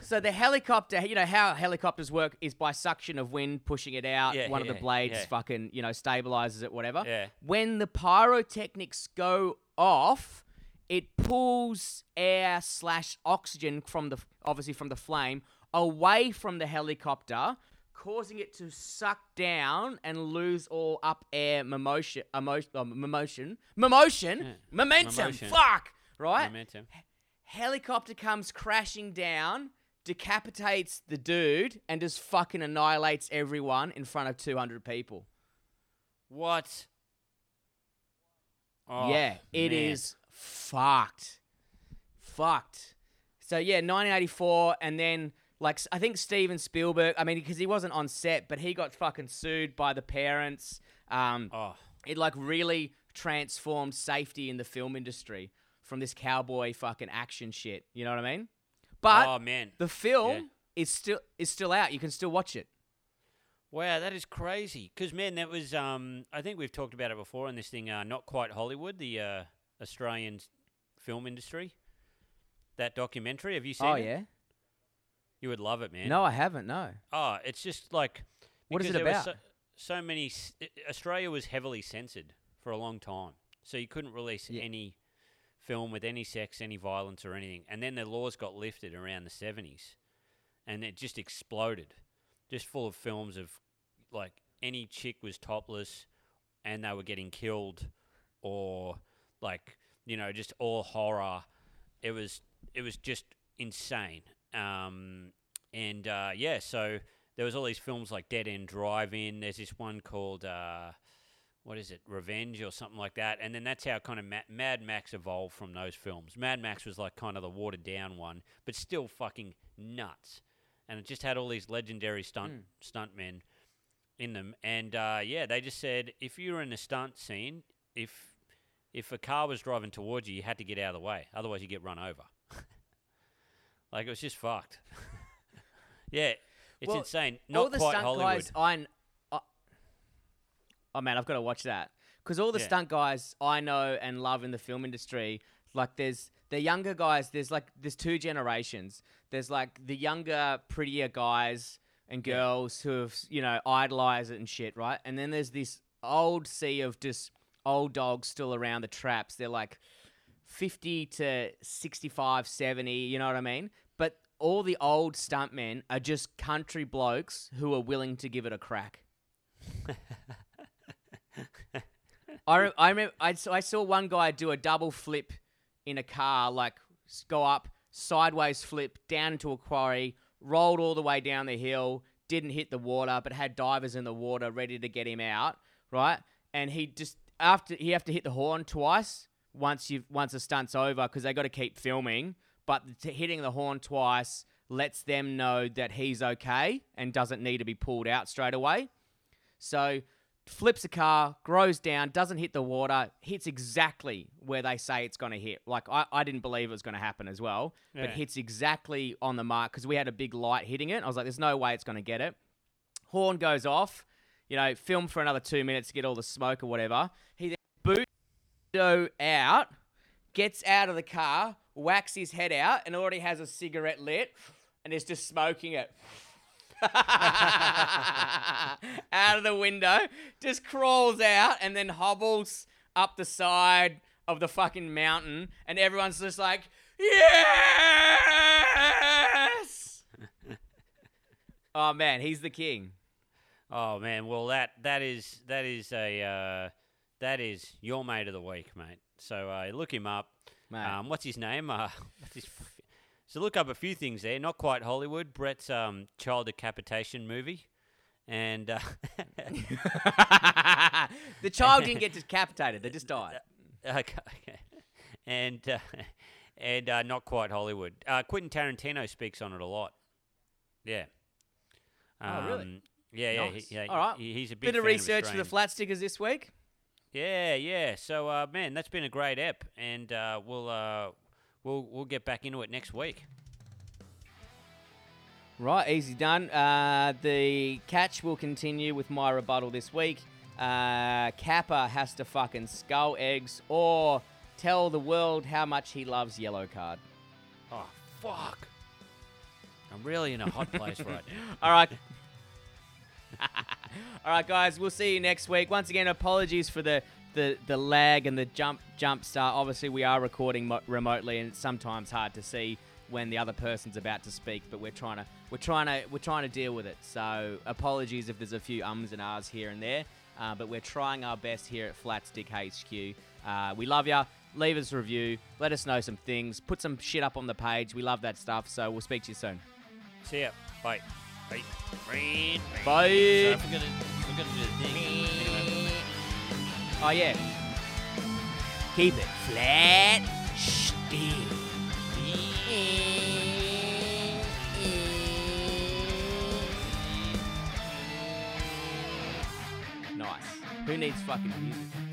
[SPEAKER 1] So the helicopter, you know how helicopters work is by suction of wind pushing it out.
[SPEAKER 2] Yeah,
[SPEAKER 1] One of
[SPEAKER 2] yeah,
[SPEAKER 1] the blades
[SPEAKER 2] yeah.
[SPEAKER 1] fucking, you know, stabilizes it, whatever.
[SPEAKER 2] Yeah.
[SPEAKER 1] When the pyrotechnics go off, it pulls air slash oxygen from the obviously from the flame away from the helicopter, causing it to suck down and lose all up air motion, emotion, uh, motion, motion, momentum.
[SPEAKER 2] Momentum.
[SPEAKER 1] Fuck, right?
[SPEAKER 2] Momentum.
[SPEAKER 1] Helicopter comes crashing down, decapitates the dude, and just fucking annihilates everyone in front of 200 people.
[SPEAKER 2] What? Oh,
[SPEAKER 1] yeah, it is
[SPEAKER 2] man.
[SPEAKER 1] fucked. Fucked. So yeah, 1984, and then like I think Steven Spielberg. I mean, because he wasn't on set, but he got fucking sued by the parents. Um,
[SPEAKER 2] Oh,
[SPEAKER 1] it like really transformed safety in the film industry from this cowboy fucking action shit. You know what I mean? But
[SPEAKER 2] oh man.
[SPEAKER 1] the film
[SPEAKER 2] Yeah.
[SPEAKER 1] is still is still out. You can still watch it.
[SPEAKER 2] Wow, that is crazy. Because man, that was um, I think we've talked about it before in this thing. Uh, not quite Hollywood, the uh, Australian film industry. That documentary, have you seen
[SPEAKER 1] oh
[SPEAKER 2] it?
[SPEAKER 1] yeah.
[SPEAKER 2] You would love it, man.
[SPEAKER 1] No, I haven't. No.
[SPEAKER 2] Oh, it's just like.
[SPEAKER 1] What is it about?
[SPEAKER 2] So, so many. Australia was heavily censored for a long time, so you couldn't release
[SPEAKER 1] Yeah.
[SPEAKER 2] any film with any sex, any violence, or anything. And then the laws got lifted around the seventies, and it just exploded, just full of films of like any chick was topless, and they were getting killed, or like you know just all horror. It was it was just insane. Um, and uh, yeah, so there was all these films like Dead End Drive-In. There's this one called uh, what is it, Revenge or something like that. And then that's how kind of Ma- Mad Max evolved from those films. Mad Max was like kind of the watered down one, but still fucking nuts. And it just had all these legendary stunt
[SPEAKER 1] Mm.
[SPEAKER 2] stuntmen in them. And uh, yeah, they just said if you were in a stunt scene, if if a car was driving towards you, you had to get out of the way, otherwise you get run over. Like it was just fucked. <laughs> yeah, it's
[SPEAKER 1] Well,
[SPEAKER 2] insane.
[SPEAKER 1] all
[SPEAKER 2] Not
[SPEAKER 1] the
[SPEAKER 2] quite
[SPEAKER 1] stunt
[SPEAKER 2] Hollywood.
[SPEAKER 1] guys I, I oh man i've got to watch that because all the
[SPEAKER 2] Yeah.
[SPEAKER 1] stunt guys i know and love in the film industry like there's the younger guys there's like there's two generations there's like the younger prettier guys and
[SPEAKER 2] Yeah.
[SPEAKER 1] girls who have you know idolize it and shit right and then there's this old sea of just old dogs still around the traps they're like 50 to 65 70 you know what i mean all the old stuntmen are just country blokes who are willing to give it a crack <laughs> I, re- I remember I, s- I saw one guy do a double flip in a car, like go up, sideways flip down into a quarry, rolled all the way down the hill, didn't hit the water, but had divers in the water ready to get him out, right? And he just after he have to hit the horn twice once you once the stunt's over because they got to keep filming. But t- hitting the horn twice lets them know that he's okay and doesn't need to be pulled out straight away. So flips a car, grows down, doesn't hit the water, hits exactly where they say it's going to hit. Like I, I didn't believe it was going to happen as well, but hits exactly on the mark because we had a big light hitting it. I was like, there's no way it's going to get it. Horn goes off, you know, film for another two minutes to get all the smoke or whatever. He then boots out, gets out of the car, whacks his head out, and already has a cigarette lit, and is just smoking it. <laughs> out of the window, just crawls out and then hobbles up the side of the fucking mountain, and everyone's just like, Yes! <laughs> oh man, he's the king.
[SPEAKER 2] Oh man, well that that is that is a uh, that is your mate of the week, mate. So uh, look him up.
[SPEAKER 1] Mate.
[SPEAKER 2] Um, what's his name? Uh, <laughs> what's his f- so look up a few things there. Not quite Hollywood. Brett's um, child decapitation movie, and uh, <laughs>
[SPEAKER 1] the child didn't get decapitated, they just died. <laughs>
[SPEAKER 2] okay, okay. and uh, and uh, not quite Hollywood. Uh, Quentin Tarantino speaks on it a lot. Yeah.
[SPEAKER 1] Oh, really?
[SPEAKER 2] Um, Yeah, yeah, he, yeah.
[SPEAKER 1] All right.
[SPEAKER 2] he- he's a big
[SPEAKER 1] Bit of research for the flat stickers this week.
[SPEAKER 2] Yeah, yeah. So, uh, man, that's been a great ep, and uh, we'll uh, we'll we'll get back into it next week.
[SPEAKER 1] Right, easy done. Uh, the catch will continue with my rebuttal this week. Uh, Kappa has to fucking skull eggs or tell the world how much he loves Yellowcard.
[SPEAKER 2] Oh fuck! I'm really in a hot place right now. <laughs>
[SPEAKER 1] All right. <laughs> All right, guys. We'll see you next week. Once again, apologies for the, the, the lag and the jump jump start. Obviously, we are recording mo- remotely, and it's sometimes hard to see when the other person's about to speak. But we're trying to we're trying to we're trying to deal with it. So apologies if there's a few ums and ahs here and there. Uh, but we're trying our best here at Flat Stick HQ. Uh, we love ya. Leave us a review. Let us know some things. Put some shit up on the page. We love that stuff. So we'll speak to you soon.
[SPEAKER 2] See ya. Bye. Bye. Rain, rain.
[SPEAKER 1] Bye.
[SPEAKER 2] So I forgot to, forgot to do the thing. Anyway.
[SPEAKER 1] Oh yeah. Keep it flat. Stick. Nice. Who needs fucking music?